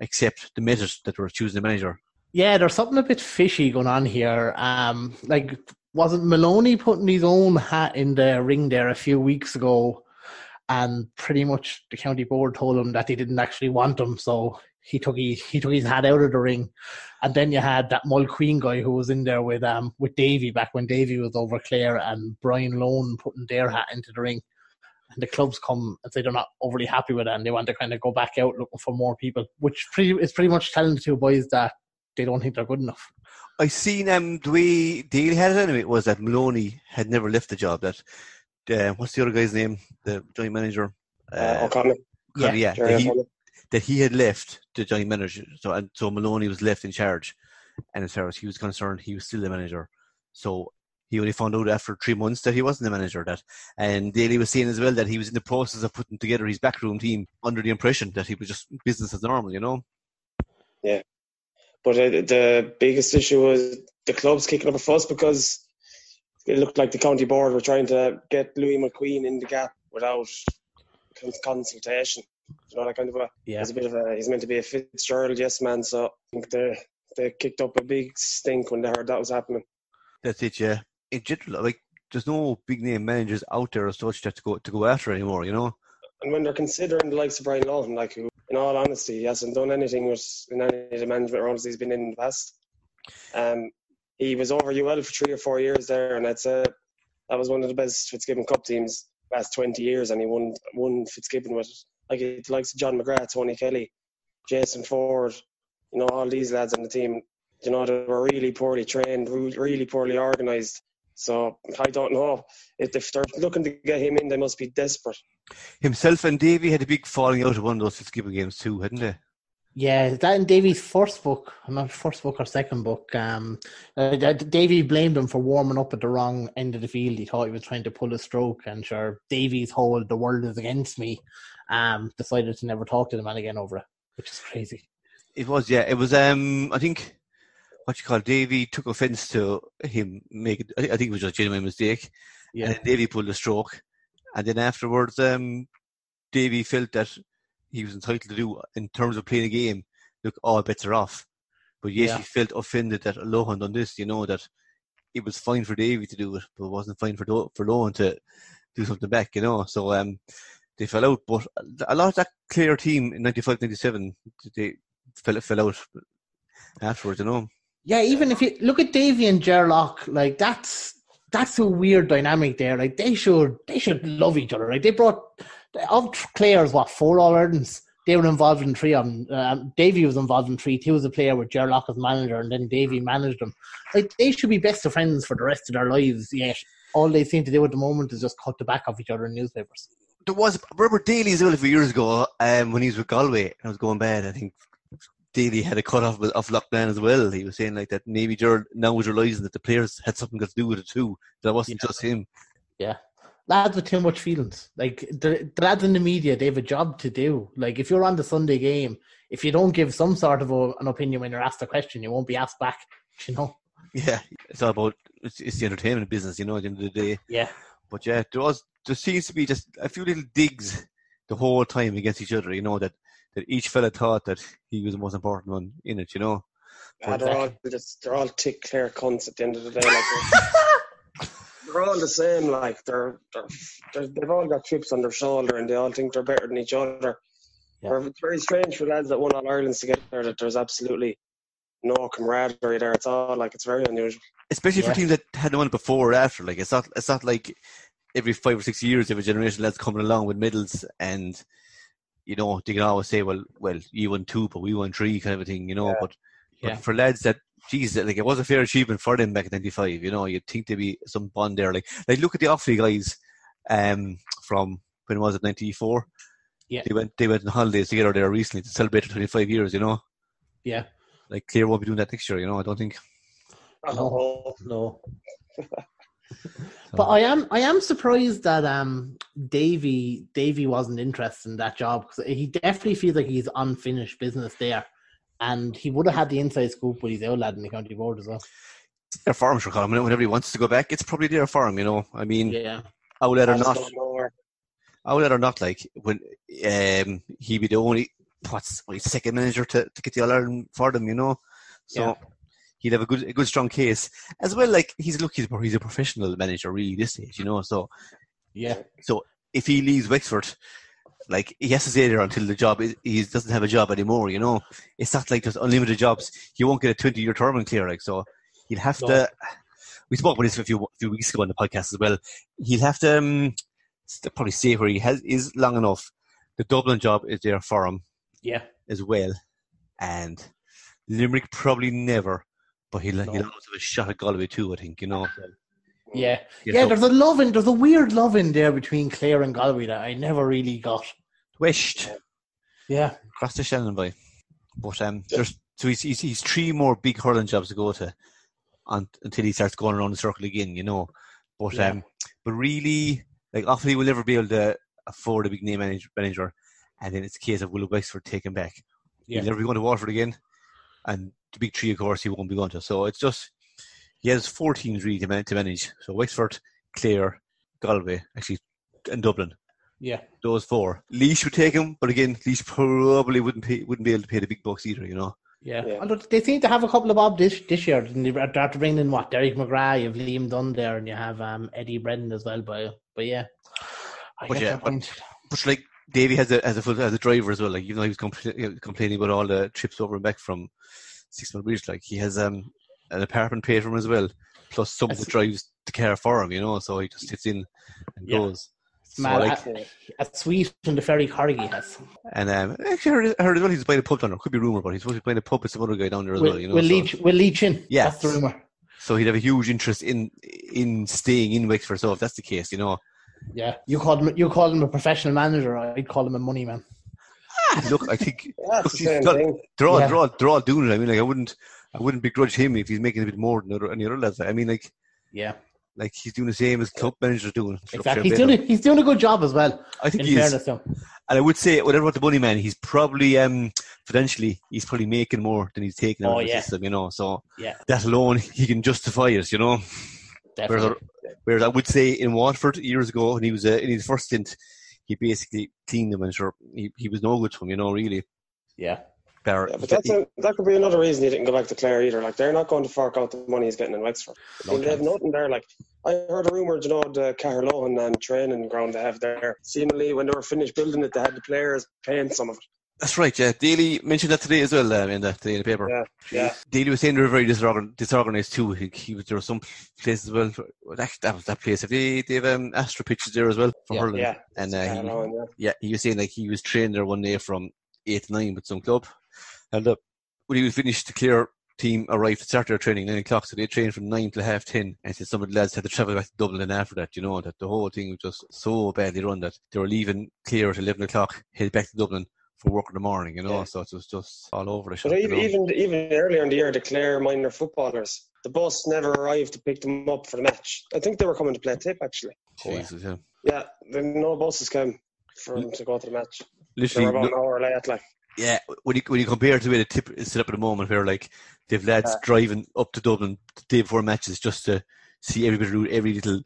B: accept the measures that were choosing the manager.
D: Yeah, there's something a bit fishy going on here. Um, like, wasn't Moloney putting his own hat in the ring there a few weeks ago? And pretty much the county board told him that they didn't actually want him, so he took his he took his hat out of the ring. And then you had that Mulqueen guy who was in there with um with Davy back when Davy was over Clare and Brian Lohan putting their hat into the ring. And the clubs come and say they're not overly happy with it and they want to kind of go back out looking for more people, which pretty is pretty much telling the two boys that they don't think they're good enough.
B: I seen um the way Daly had it anyway was that Moloney had never left the job. That uh, what's the other guy's name? The joint manager.
A: uh, O'Connor,
B: Connor, yeah,
A: Gerry
B: that he, that he had left the joint manager. So and so Moloney was left in charge, and as far as he was concerned, he was still the manager. So he only found out after three months that he wasn't the manager. Of that and Daly was saying as well that he was in the process of putting together his backroom team under the impression that he was just business as normal. You know.
A: Yeah, but uh, the biggest issue was the clubs kicking up a fuss because it looked like the county board were trying to get Louis Mulqueen in the gap without consultation. You know, that kind of a,
D: Yeah.
A: he's a bit of a, he's meant to be a Fitzgerald yes man, so I think they, they kicked up a big stink when they heard that was happening.
B: That's it. Yeah. In general, like there's no big name managers out there as such that to go to go after anymore. You know.
A: And when they're considering the likes of Brian Lohan, like who, in all honesty, he hasn't done anything with in any of the management roles he's been in, in the past. Um, he was over UL for three or four years there, and that's uh, that was one of the best Fitzgibbon Cup teams last twenty years, and he won won Fitzgibbon with like the likes of John McGrath, Tony Kelly, Jason Forde, you know all these lads on the team. You know, they were really poorly trained, really poorly organised. So I don't know if, if they're looking to get him in, they must be desperate.
B: Himself and Davy had a big falling out of one of those Fitzgibbon games too, hadn't they?
D: Yeah, that in Davy's first book, not first book or second book. Um, uh, Davy blamed him for warming up at the wrong end of the field. He thought he was trying to pull a stroke, and sure, Davy's whole "the world is against me" um, decided to never talk to the man again over it, which is crazy.
B: It was, yeah. It was. Um, I think what you call Davy took offence to him making. I think it was just a genuine mistake. Yeah. And Davy pulled a stroke, and then afterwards, um, Davy felt that he was entitled to do in terms of playing a game. Look, all bets are off. But yes, yeah. he felt offended that Lohan done this. You know that it was fine for Davy to do it, but it wasn't fine for for Lohan to do something back. You know, so um, they fell out. But a lot of that Clare team in 95, 97, they fell fell out afterwards. You know.
D: Yeah, even if you look at Davy and Ger Loughnane, like that's that's a weird dynamic there. Like they should they should love each other. Like they brought of players what four All Irelands. They were involved in three. Um, Davy was involved in three. He was a player with Ger Loughnane as manager, and then Davy managed them. Like they should be best of friends for the rest of their lives. Yet all they seem to do at the moment is just cut the back of each other in newspapers.
B: There was Robert Daly as well a few years ago um, when he was with Galway and it was going bad. I think Daly had a cut off of lockdown as well. He was saying like that maybe Gerald now was realising that the players had something to do with it too. That wasn't yeah. just him.
D: Yeah lads with too much feelings. Like the, the, lads in the media, they have a job to do. Like if you're on the Sunday game, if you don't give some sort of a, an opinion when you're asked a question, you won't be asked back. You know.
B: Yeah, it's all about it's, it's the entertainment business. You know, at the end of the day.
D: Yeah.
B: But yeah, there was there seems to be just a few little digs the whole time against each other. You know that that each fella thought that he was the most important one in it. You know.
A: Yeah, they're all just they're all tick Clare cunts at the end of the day. Like they're all the same. Like they're, they're, they're they've all got chips on their shoulder, and they all think they're better than each other. Yeah. It's very strange for lads that won all Ireland's together that there's absolutely no camaraderie there. It's all like it's very unusual.
B: Especially yeah. for teams that had won before or after. Like it's not it's not like every five or six years you have a generation of lads coming along with middles and you know, they can always say, Well well, you won two but we won three kind of a thing, you know, yeah. but, but for lads that geez, like it was a fair achievement for them back in '95. You know, you'd think there'd be some bond there. Like, like look at the Offaly guys um, from when was it '94?
D: Yeah,
B: they went they went on holidays together there recently to celebrate 25 years. You know.
D: Yeah.
B: Like Clare won't be doing that next year. You know, I don't think.
D: No, no. But I am I am surprised that um Davy Davy wasn't interested in that job because he definitely feels like he's unfinished business there and he would have had the inside scoop with his old lad in the county board as well.
B: It's their farm, sure, Colin. Whenever he wants to go back, it's probably their farm, you know. I mean,
D: yeah.
B: Outlet or not, outlet or not, like when um, he be the only what's well, second manager to, to get the All Ireland for them, you know. So yeah. He'd have a good, a good, strong case as well. Like he's look, he's, a professional manager, really, this stage, you know. So
D: yeah.
B: So if he leaves Wexford, like he has to stay there until the job is, he doesn't have a job anymore. You know, it's not like there's unlimited jobs. He won't get a twenty year term in Clare, like so. He'll have no. to. We spoke about this a few few weeks ago on the podcast as well. He'll have to um, probably stay where he has is long enough. The Dublin job is there for him,
D: yeah,
B: as well, and Limerick probably never, but he'll no. he'll also have a shot at Galway too. I think you know.
D: Yeah, yeah. There's a love in there's a weird love in there between Clare and Galway that I never really got.
B: Wished.
D: Yeah.
B: Across the Shannon by. But um, there's so he's, he's, he's three more big hurling jobs to go to, on, until he starts going around the circle again. You know, but yeah. um, but really, like Offaly will never be able to afford a big name manager, manager and then it's a case of will Wexford take him back. Yeah. He'll never be going to Waterford again, and the big three, of course, he won't be going to. So it's just he has four teams really to, man- to manage. So Wexford, Clare, Galway, actually, and Dublin.
D: Yeah,
B: those four. Laois would take him, but again, Laois probably wouldn't pay, wouldn't be able to pay the big bucks either. You know.
D: Yeah, yeah. they seem to have a couple of Bob this this year. They have to bring in what Derek McGrath, you have Liam Dunne there, and you have um, Eddie Brennan as well. But but yeah,
B: I but yeah, but, but, like Davy has a has a full as a driver as well. Like even though he was compl- complaining about all the trips over and back from Sixmilebridge, like he has um an apartment paid for him as well, plus someone that drives the car for him, you know, so he just sits in and yeah. goes. So,
D: Man,
B: like,
D: a, a sweet and the very Corgi has.
B: and um, actually, I heard, I heard as well he's playing a pub down there. Could be rumor, but he's supposed to be playing a pub with some other guy down there as
D: We'll,
B: well. You know,
D: we'll,
B: so,
D: leech, we'll leech in.
B: Yeah.
D: That's the rumour.
B: so he'd have a huge interest in in staying in Wexford. So if that's the case, you know,
D: Yeah. You called him you called him a professional manager. I'd call him a money man.
B: Look, I think
A: Yeah, it's the
B: look,
A: same
B: they're, all
D: Yeah.
B: they're all they're all doing it. I mean, like I wouldn't I wouldn't begrudge him if he's making a bit more than other, any other lads. I mean, like
D: Yeah.
B: like he's doing the same as club managers doing.
D: Exactly. He's doing a, he's doing a good job as well.
B: I think
D: In
B: he is.
D: fairness to him.
B: And I would say, whatever about the money man, he's probably um financially he's probably making more than he's taking out
D: Oh,
B: of the
D: yeah.
B: system, you know. So
D: Yeah.
B: that alone he can justify it, you know. Whereas, whereas I would say in Waterford years ago, when he was uh, in his first stint, he basically cleaned them and sure he, he was no good to him, you know, really.
D: Yeah.
B: Bar-
A: Yeah, but that's a, that could be another reason he didn't go back to Clare either. Like they're not going to fork out the money he's getting in Wexford. I mean, they have nothing there. Like I heard a rumor, you know, the Caherlohan and training ground they have there. Seemingly, when they were finished building it, they had the players paying some of it.
B: That's right, yeah. Daly mentioned that today as well uh, in, the, today in the paper.
A: Yeah, yeah.
B: Daly was saying they were very disorgan- disorganized too. He, he was, there were some places as well. That, that was that place. If they, they have um, Astra pitches there as well for
D: Yeah,
B: hurling.
A: yeah.
B: And uh, he,
A: yeah.
B: yeah, he was saying like he was trained there one day from eight to nine with some club. And uh, when he was finished, the Clare team arrived to start their training nine o'clock, so they trained from nine till half ten. And so some of the lads had to travel back to Dublin after that. You know that the whole thing was just so badly run that they were leaving Clare at eleven o'clock, head back to Dublin for work in the morning. You know,
A: Yeah.
B: so it was just all over the shop.
A: But
B: you
A: even,
B: know.
A: even even earlier in the year, the Clare minor footballers, the bus never arrived to pick them up for the match. I think they were coming to play tip actually.
B: Oh, Jesus, yeah.
A: Yeah, then no buses came for them to go to the match. They
B: Literally,
A: were about
B: look-
A: an hour late. Like
B: Yeah, when you when you compare to the way the tip is set up at the moment, where like they've lads
A: Yeah.
B: driving up to Dublin the day before matches just to see everybody route every little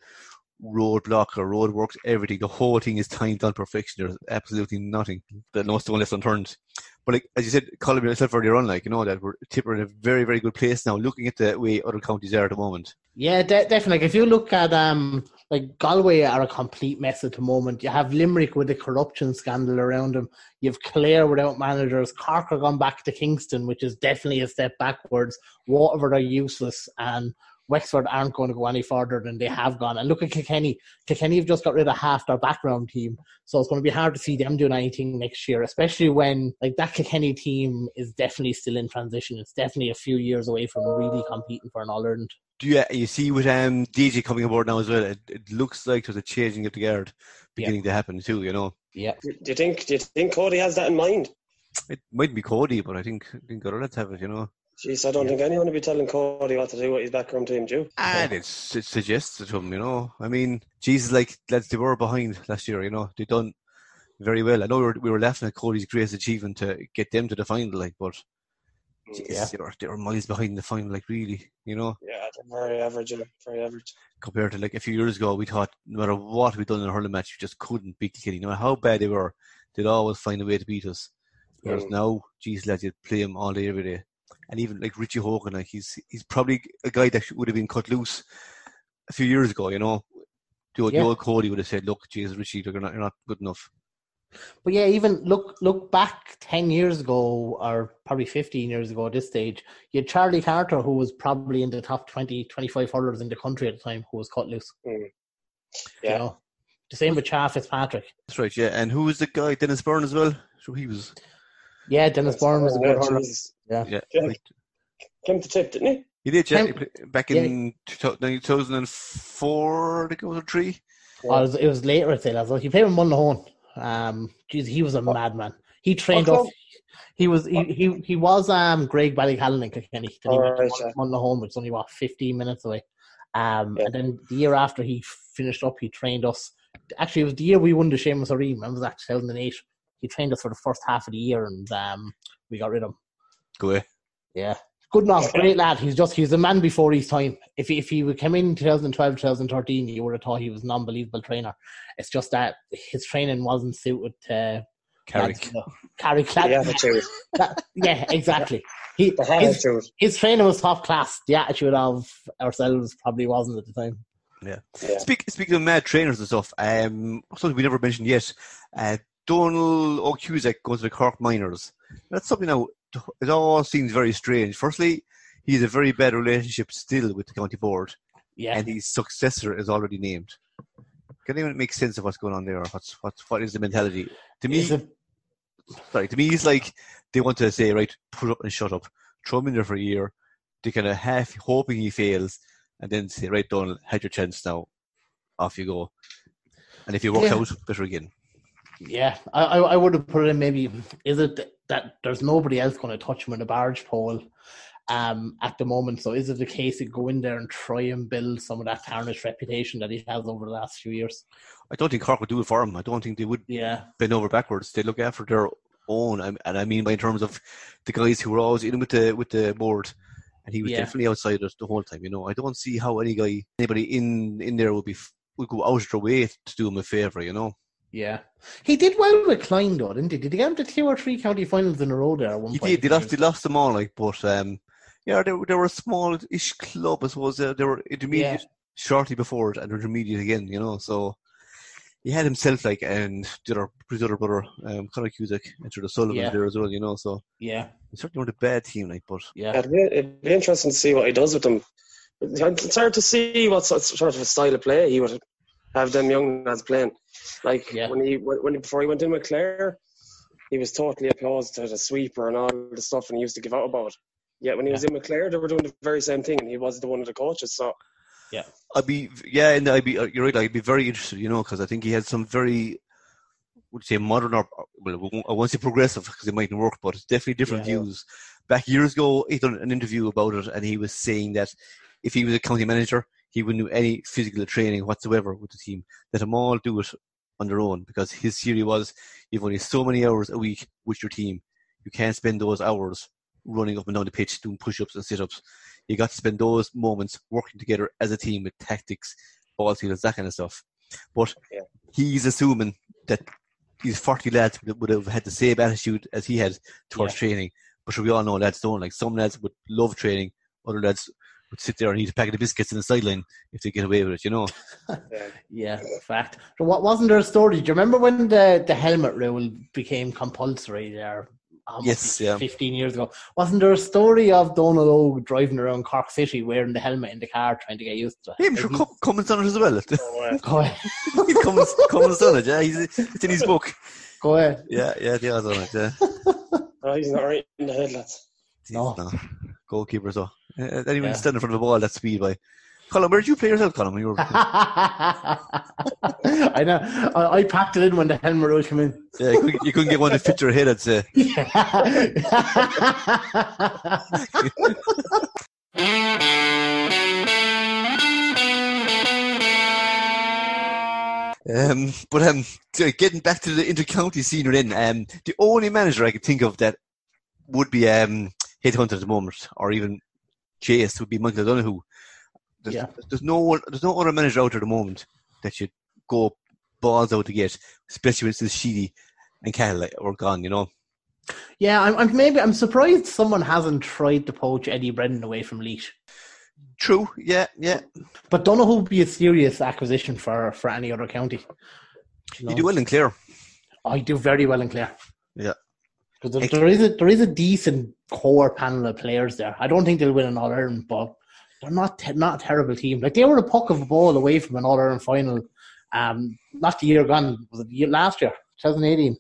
B: roadblock or roadworks, everything. The whole thing is timed on perfection. There's absolutely nothing that no stone left unturned. But like as you said, Colin yourself earlier on, like you know that we're Tipper in a very very good place now. Looking at the way other counties are at the moment.
D: Yeah, de- definitely. Like, if you look at um, like Galway are a complete mess at the moment. You have Limerick with the corruption scandal around them. You have Clare without managers. Cork are gone back to Kingston, which is definitely a step backwards. Waterford are useless, and Wexford aren't going to go any further than they have gone. And look at Kilkenny. Kilkenny have just got rid of half their background team, so it's going to be hard to see them doing anything next year, especially when like that Kilkenny team is definitely still in transition. It's definitely a few years away from really competing for an All Ireland.
B: Do you you see with um DJ coming aboard now as well? It, it looks like there's a changing of the guard beginning to happen too. You know,
D: Yeah.
A: do you think do you think Cody has that in mind?
B: it might be Cody, but I think I think other lads have it. You know.
A: Jeez, I don't think anyone would be telling Cody what to do with his background team, do.
B: And it's it suggests to him, you know. I mean, Jesus, like lads, they were behind last year, you know. They done very well. I know we were, we were laughing at Cody's greatest achievement to get them to the final, like, but jeez,
D: Yeah.
B: they, were, they were miles behind the final, like, really, you know.
A: Yeah, they're very average, very average.
B: Compared to like a few years ago, we thought no matter what we'd done in a hurling match, we just couldn't beat Kilkenny. No matter how bad they were, they'd always find a way to beat us. Whereas
A: Mm.
B: now, geez, lads, you'd play them all day, every day. And even like Richie Hogan, like he's he's probably a guy that would have been cut loose a few years ago. You know, the old,
D: Yeah.
B: the old Cody would have said, "Look, Jesus, Richie, you're not, you're not good enough."
D: But yeah, even look look back ten years ago, or probably fifteen years ago at this stage, you had Charlie Carter, who was probably in the top 20, 25 hurlers in the country at the time, who was cut loose.
A: Mm.
D: You
A: Yeah.
D: know, the same with Cha Fitzpatrick.
B: That's right, yeah. And who was the guy? Dennis Byrne as well. So he was,
D: Yeah, Dennis Byrne was a good
A: Yeah,
D: hurler. Yeah.
B: yeah.
A: Yeah. Came to tip, didn't he?
B: he did, yeah.
D: Came-
B: He played back
D: yeah.
B: in 2004, I think it was, or three.
D: Oh, it, was, it was later, I'd say. As. He played with Mullinahone. Um, geez, he was a madman. He trained
A: What
D: off. He was he, he he was um Graigue-Ballycallan in Kilkenny. Then he
A: Oh,
D: went
A: right,
D: to
A: yeah.
D: Mullinahone, which is only what fifteen minutes away. Um,
A: Yeah.
D: and then the year after he finished up, he trained us. Actually, it was the year we won the Seamus Ó Riain. It was that 2008. He trained us for the first half of the year, and um, we got rid of him.
B: Go.
D: Yeah. Good enough, great lad. He's just he's a man before his time. If he, if he would come in 2012, 2013, you would have thought he was an unbelievable trainer. It's just that his training wasn't suited to
B: Carrick.
D: Carrick.
A: The attitude.
D: yeah, exactly. He
A: The
D: his,
A: attitude.
D: his training was top class. The attitude of ourselves probably wasn't at the time.
B: Yeah.
A: Yeah.
B: Speak, speaking of mad trainers and stuff, um, something we never mentioned yet. Uh, Dónal Óg Cusack goes to the Cork Miners. That's something now. It all seems very strange. Firstly, he has a very bad relationship still with the county board,
D: Yeah,
B: and his successor is already named. Can anyone make sense of what's going on there? Or what's what's what is the mentality? To me,
D: Is it,
B: sorry, to me, it's like they want to say, right, put up and shut up, throw him in there for a year, they kind of half hoping he fails, and then say, right, Dónal, had your chance now, off you go. And if you work
D: Yeah.
B: out, better again.
D: Yeah, I, I I would have put it in maybe. Is it that there's nobody else going to touch him in a barge pole um, at the moment? So is it the case to go in there and try and build some of that tarnished reputation that he has over the last few years?
B: I don't think Cork would do it for him. I don't think they would
D: Yeah,
B: bend over backwards. They look after their own, and I mean by in terms of the guys who were always in with the with the board, and he was
D: Yeah.
B: definitely outside the whole time. You know, I don't see how any guy, anybody in in there would be would go out of their way to do him a favour. You know,
D: yeah. He did well with Cloyne though, didn't he? Did he get him to two or three county finals in a row there? At one
B: he
D: point?
B: did. He lost. he lost them all, like, but um, yeah, they were they were a small-ish club. I suppose uh, they were intermediate
D: Yeah.
B: shortly before it, and intermediate again. You know, so. He had himself like and the other his other brother, um, Conor Cusack, and sort of Sullivan
D: Yeah.
B: there as well, you know. So
D: Yeah,
B: they certainly weren't a bad team, like, but
D: yeah,
A: It'd be, it'd be interesting to see what he does with them. It's hard to see what sort sort of a style of play he would have them young lads playing. Like
D: Yeah.
A: when he when when- before he went in with Clare, he was totally opposed to the sweeper and all the stuff, and he used to give out about. it. Yet when he was in with Clare, they were doing the very same thing, and he was the one of the coaches. So yeah,
B: I'd be yeah, and I'd be uh, you're right. I'd be very interested, you know, because I think he had some very would you say modern or well, I won't say progressive because it mightn't work, but it's definitely different
D: Yeah.
B: views. Back years ago, he done an interview about it, and he was saying that if he was a county manager, he wouldn't do any physical training whatsoever with the team. Let them all do it on their own because his theory was you've only so many hours a week with your team. You can't spend those hours running up and down the pitch doing push-ups and sit-ups. You got to spend those moments working together as a team with tactics, ball skills, that kind of stuff. But
A: Yeah.
B: he's assuming that these 40 lads would, would have had the same attitude as he had towards
D: Yeah.
B: training. But sure, we all know lads don't. Like some lads would love training, other lads would sit there and eat a packet of biscuits in the sideline if they get away with it, you know.
A: yeah.
D: yeah. Fact. So what wasn't there a story? Do you remember when the the helmet rule became compulsory there? almost
B: Yes, yeah.
D: 15 years ago. Wasn't there a story of Dónal Óg driving around Cork City wearing the helmet in the car trying to get used to it?
B: Yeah, I'm sure
D: Like,
B: Com- Cummins done it as well.
D: Go ahead.
B: He's Cummins, Cummins done it, yeah. He's, it's in his book.
D: Go ahead.
B: Yeah, yeah, they are done it, yeah.
A: oh, he's not right in the head, lads.
D: No.
B: No. Goalkeeper, so. Uh, anyone
D: Yeah.
B: standing in front of the ball, that speed by. Colin, where did you play yourself, Colin? When you were
D: I know. I, I packed it in when the helmet rule came in.
B: yeah, you, couldn't, you couldn't get one to fit your head, I'd say. Um, but um, getting back to the inter-county scene we're in, um, the only manager I could think of that would be um, headhunted at the moment, or even chased, would be Michael O'Donoghue. There's,
D: Yeah.
B: there's no one- there's no other manager out there at the moment that should go balls out to get, especially when it's Sheedy and Cahill are gone. You know,
D: yeah, I'm, I'm maybe I'm surprised someone hasn't tried to poach Eddie Brennan away from Laois.
B: true, yeah, yeah.
D: But Donoghue would be a serious acquisition for, for any other county. You
B: You do well in Clare.
D: I do very well in Clare.
B: Yeah.
D: Because there, there is a there is a decent core panel of players there. I don't think they'll win an All Ireland, but they're not te- not a terrible team. Like they were a puck of a ball away from an All Ireland final. Um, not the year gone, was it year last year, 2018?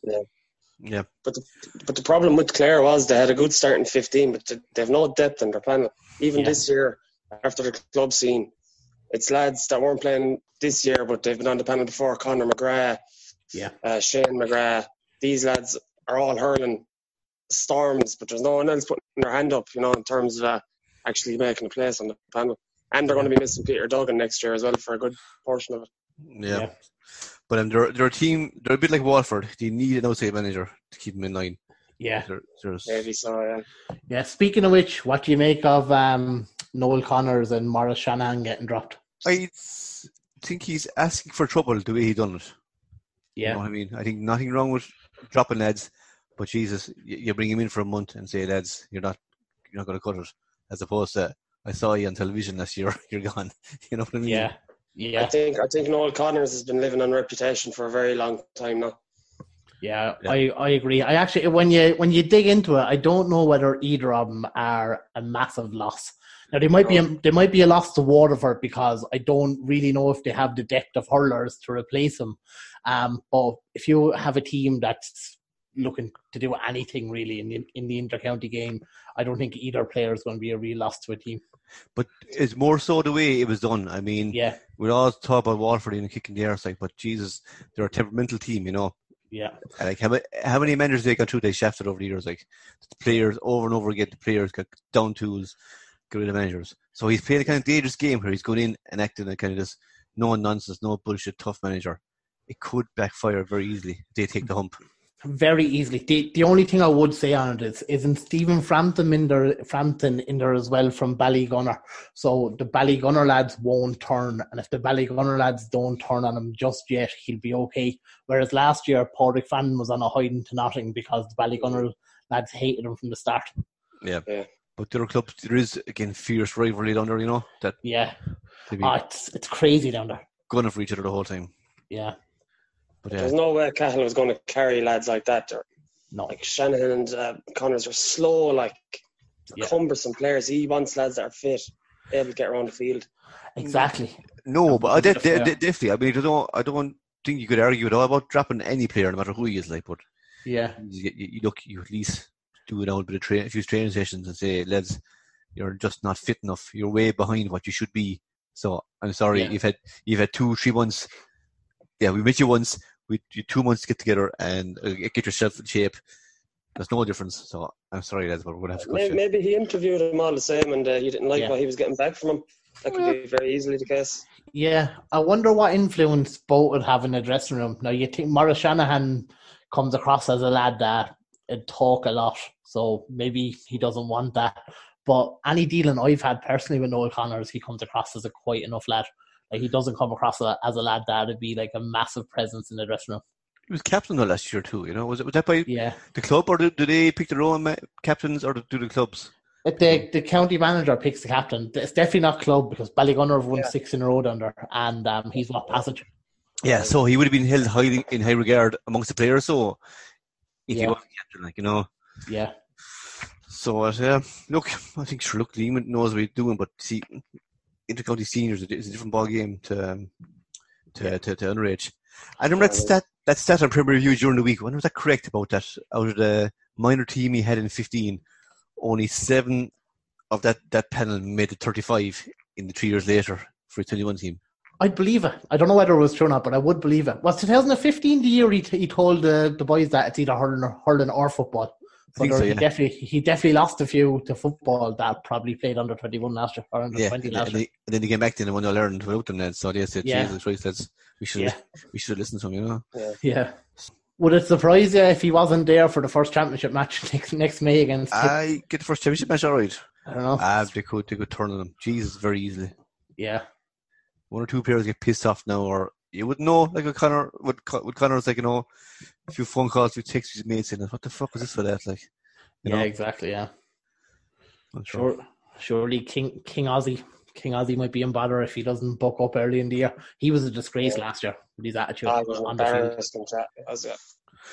B: Yeah,
A: But the, but the problem with Clare was they had a good start in 15, but they have no depth in their panel. Even
D: Yeah.
A: this year, after the club scene, it's lads that weren't playing this year, but they've been on the panel before. Conor McGrath,
D: Yeah.
A: uh, Shane McGrath. These lads are all hurling storms, but there's no one else putting their hand up, you know, in terms of uh, actually making a place on the panel. And they're going to be missing Peter Duggan next year as well for a good portion of it.
B: yeah.
D: Yeah.
B: But um, they're they're a team. They're a bit like Waterford. They need an outside manager to keep them in line.
D: Yeah,
B: There- there's-
A: Maybe so, yeah.
D: yeah. Speaking of which, what do you make of um, Noel Connors and Maurice Shanahan getting dropped?
B: I think he's asking for trouble the way he done it. You
D: Yeah,
B: know what I mean? I think nothing wrong with dropping lads, but Jesus, you, you bring him in for a month and say, lads, you're not, you're not going to cut it, as opposed to I saw you on television last year, you're gone. You know what I mean?
D: yeah, yeah.
A: I think I think Noel Connors has been living on reputation for a very long time now.
D: Yeah,
B: Yeah.
D: I, I agree. I actually, when you when you dig into it, I don't know whether either of them are a massive loss. Now they might be a, they might be a loss to Waterford because I don't really know if they have the depth of hurlers to replace them. Um, but if you have a team that's looking to do anything really in the in the intercounty game, I don't think either player is going to be a real loss to a team.
B: But it's more so the way it was done. I mean,
D: Yeah,
B: we all talk about Waterford and kicking the arse, like, but Jesus, they're a temperamental team, you know.
D: yeah,
B: Like how, how many managers they got through? They shafted over the years, like the players over and over again. The players got down tools, get rid of managers. So he's playing a kind of dangerous game where he's going in and acting a kind of this no nonsense, no bullshit, tough manager. It could backfire very easily. They take the hump.
D: Very easily. The the only thing I would say on it is isn't Stephen Frampton in there Frampton in there as well from Ballygunner. So the Ballygunner lads won't turn and if the Ballygunner lads don't turn on him just yet, he'll be okay. Whereas last year Padraig Fanning was on a hiding to nothing because the Ballygunner lads hated him from the start.
B: Yeah.
A: Yeah.
B: But there are clubs, there is again fierce rivalry down there. You know that
D: Yeah. Oh, it's it's crazy down there.
B: gunning for each other the whole time.
D: Yeah.
B: But
A: There's
B: yeah,
A: no way Cahill was going to carry lads like that. They're,
D: No.
A: like Shanahan and uh, Connors are slow, like
D: Yeah.
A: cumbersome players. He wants lads that are fit, able to get around the field.
D: Exactly.
B: no, but I
D: Bit
B: de-
D: of
B: de-
D: fair.
B: de- definitely. I mean, I don't, I don't think you could argue at all about dropping any player, no matter who he is. Like, but
D: Yeah.
B: you, you, you look, you at least do an old bit of train, a few training sessions, and say, lads, you're just not fit enough. You're way behind what you should be. So I'm sorry,
D: Yeah.
B: you've had you've had two, three months. Yeah, we met you once. We you two months to get together and uh, get yourself in shape. There's no difference. So I'm sorry, lads, but we're gonna have to go.
A: Maybe, maybe he interviewed him all the same, and uh, he didn't like
D: Yeah.
A: what he was getting back from him. That could be very easily the case.
D: Yeah, I wonder what influence both would have in the dressing room. Now, you think Maurice Shanahan comes across as a lad that would talk a lot, so maybe he doesn't want that. But any dealing I've had personally with Noel Connors, he comes across as a quite enough lad. Like he doesn't come across a, as a lad that would be like a massive presence in the dressing room.
B: He was captain though last year too. You know, was it was that by
D: Yeah,
B: the club or do, do they pick their own captains or do the clubs?
D: But the the county manager picks the captain. It's definitely not club because Ballygunner have won
A: Yeah.
D: six in a row under, and um, he's not passage.
B: Yeah, so he would have been held highly in high regard amongst the players. So if he
D: Yeah.
B: was captain, like you know,
D: Yeah,
B: so uh, look, I think sure, look, Lehman knows what he's doing, but see, intercounty seniors is a different ball game to um, to, to to underage. I remember that stat that stat on Premier Review during the week. When was that correct about that? Out of the minor team he had in fifteen, only seven of that that panel made it thirty-five in the three years later for his twenty-one team.
D: I'd believe it. I don't know whether it was true or not, but I would believe it. Was 2015 the year he, t- he told the, the boys that it's either hurling or, hurling or football?
B: I think
D: But
B: so,
D: he
B: yeah.
D: definitely he definitely lost a few to football that probably played under 21 last year or under
B: Yeah,
D: 20 last
B: and,
D: year.
B: they, and then they came back to him and won All Ireland without them. Then, so they said,
D: Yeah.
B: "Jesus Christ, that's we should
D: Yeah.
B: we should listen to him." You know,
D: Yeah. Would it surprise you if he wasn't there for the first championship match next next May against?
B: I get the first championship match all right.
D: I don't know.
B: Ah, they could they could turn on them. Jesus, very easily.
D: yeah.
B: One or two players get pissed off now, or you wouldn't know. Like with Connor, with, Con- with Connor's like you know, a few phone calls, a few texts, his mates, and what the fuck was this for that? Like, you
D: Yeah,
B: know,
D: exactly. Yeah.
B: I'm sure.
D: Sure. Surely King King Ozzy King Ozzy might be in bother if he doesn't buck up early in the year. He was a disgrace
A: Yeah.
D: last year with his attitude
A: Ah, it was
D: on the field.
A: embarrassing. chat, was it?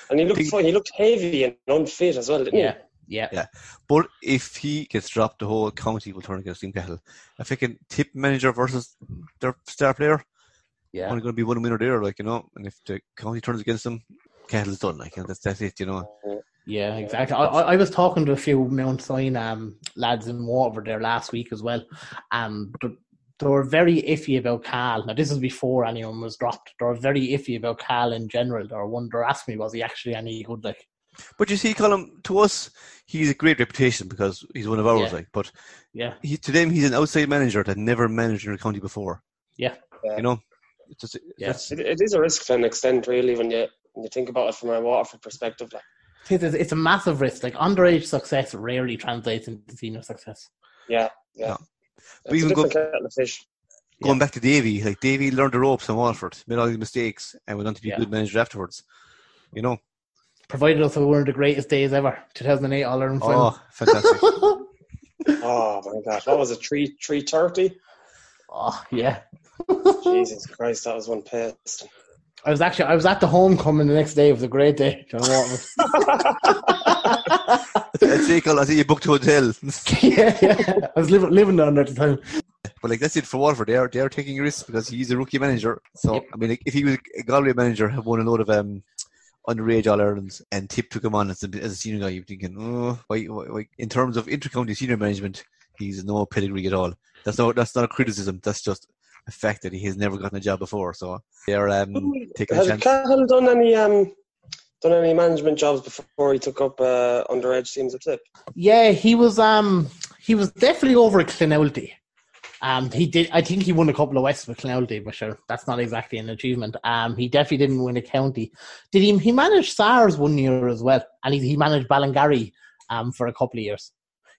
A: And he looked
B: Think-
A: fine. He looked heavy and unfit as well, didn't he?
D: Yeah, yeah,
B: Yeah. But if he gets dropped, the whole county will turn against Team Cahill. I think a tip manager versus their star player,
D: yeah.
B: only going to be one winner there, like you know. And if the county turns against them, Cahill's done. Like you know, that's that's it, you know.
D: Yeah, exactly. I, I I was talking to a few Mount Sion um, lads in Waterford there last week as well, and th- they were very iffy about Cal. Now, this is before anyone was dropped. They were very iffy about Cal in general. They were wonder asking me, was he actually any good? Like,
B: But you see, Colin, to us, he's a great reputation because he's one of ours.
D: Yeah.
B: Like, but
D: yeah,
B: he, to them, he's an outside manager that never managed in a county before.
D: yeah,
B: You know, it's just,
D: Yeah.
B: that's,
A: It, it is a risk to an extent, really, when you when you think about it from a Waterford perspective. Like,
D: it's, it's it's a massive risk. Like underage success rarely translates into senior success.
A: yeah, yeah.
B: No. But
A: It's
B: even go-
A: different kettle of fish.
B: going back to Davy, like Davy learned the ropes in Waterford, made all these mistakes, and went on to be
D: Yeah.
B: a good manager afterwards. You know,
D: Provided us with one of the greatest days ever, 2008 All Ireland final.
B: oh, fantastic.
A: Oh my gosh, what was it? Three three thirty?
D: Oh yeah.
A: Jesus Christ, that was one pissed.
D: I was actually I was at the homecoming the next day. It was a great day. John
B: I'd say, Colin, I think you booked a hotel.
D: yeah, yeah. I was living living down there at the time.
B: But like that's it for Waterford. They are they are taking risks because he's a rookie manager. So
D: Yep.
B: I mean, like, if he was a Galway manager, have won a load of um underage All Irelands, and Tip took him on as a, as a senior guy, you're thinking, oh, why, why, why? in terms of intercounty senior management, he's no pedigree at all. That's no that's not a criticism. That's just a fact that he has never gotten a job before. So they are um, taking a
A: Has
B: chance.
A: Cahill done any um done any management jobs before he took up uh, underage teams at Tip?
D: Yeah, he was um he was definitely over at Clonoulty. Um, he did. I think he won a couple of West with Clonoulty, but sure, that's not exactly an achievement. Um, he definitely didn't win a county. Did he? He managed SARS one year as well, and he, he managed Ballingarry um for a couple of years.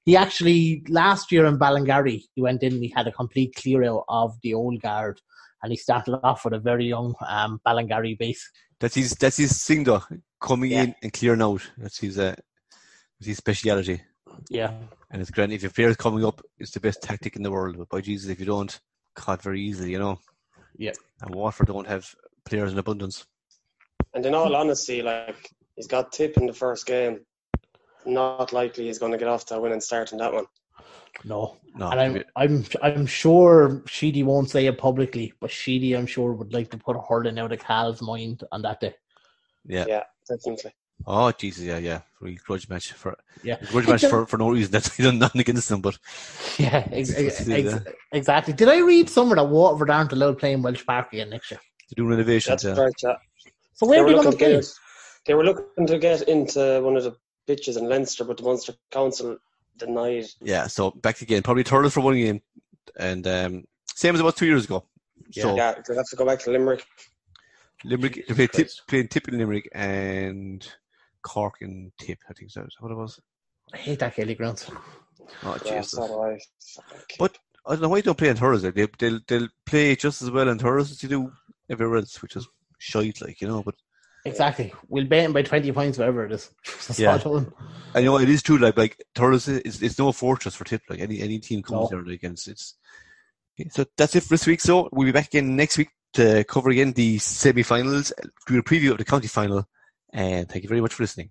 D: He actually last year in Ballingarry, he went in. and He had a complete clear out of the old guard, and he started off with a very young um Ballingarry base.
B: That's his that's his thing though, coming
D: Yeah.
B: in and clearing out. That's his uh, that's his speciality.
D: Yeah,
B: And it's grand if your player's coming up, it's the best tactic in the world. But by Jesus, if you don't, caught very easily, you know.
D: yeah.
B: And Waterford don't have players in abundance.
A: And in all honesty, like he's got Tip in the first game. Not likely he's going to get off to a winning start in that one.
D: No,
B: No,
D: and I'm I'm I'm sure Sheedy won't say it publicly, but Sheedy I'm sure would like to put a hurling out of Cahill's mind on that day.
B: yeah.
A: Yeah, definitely.
B: Oh Jesus, yeah, yeah. Real grudge match for
D: Yeah,
B: grudge match for, for no reason. That's done nothing against them, but
D: yeah, ex- ex- ex- exactly. Did I read somewhere that Waterford aren't allowed playing Walsh Park again next year?
B: to do renovations.
A: That's
B: Yeah.
A: right. Yeah.
D: So
A: They
D: where are
A: were
D: they going
A: looking
D: to
A: to
D: play?
A: get. They were looking to get into one of the pitches in Leinster, but the Munster Council denied.
B: yeah. So back again, probably Thurles for one game, and um, same as it was two years ago. So
A: Yeah, they have to go back to Limerick.
B: Limerick they played tip, playing Tip in Limerick and Cork and Tip. I think that's what it was.
D: I hate that Gaelic grounds.
B: Oh
A: Yeah,
B: Jesus.
A: so do
B: But I don't know why they don't play on Thurles. They they'll they'll play just as well on Thurles as you do everywhere else, which is shite, like you know. But
D: Exactly. We'll beat him by twenty points, whatever it is.
B: Yeah.
D: done.
B: I know it is true. Like like Thurles is it's no fortress for Tip. Like any any team comes
D: No.
B: there against it's. Okay, so that's it for this week. So we'll be back again next week to cover again the semi-finals, do a preview of the county final, and thank you very much for listening.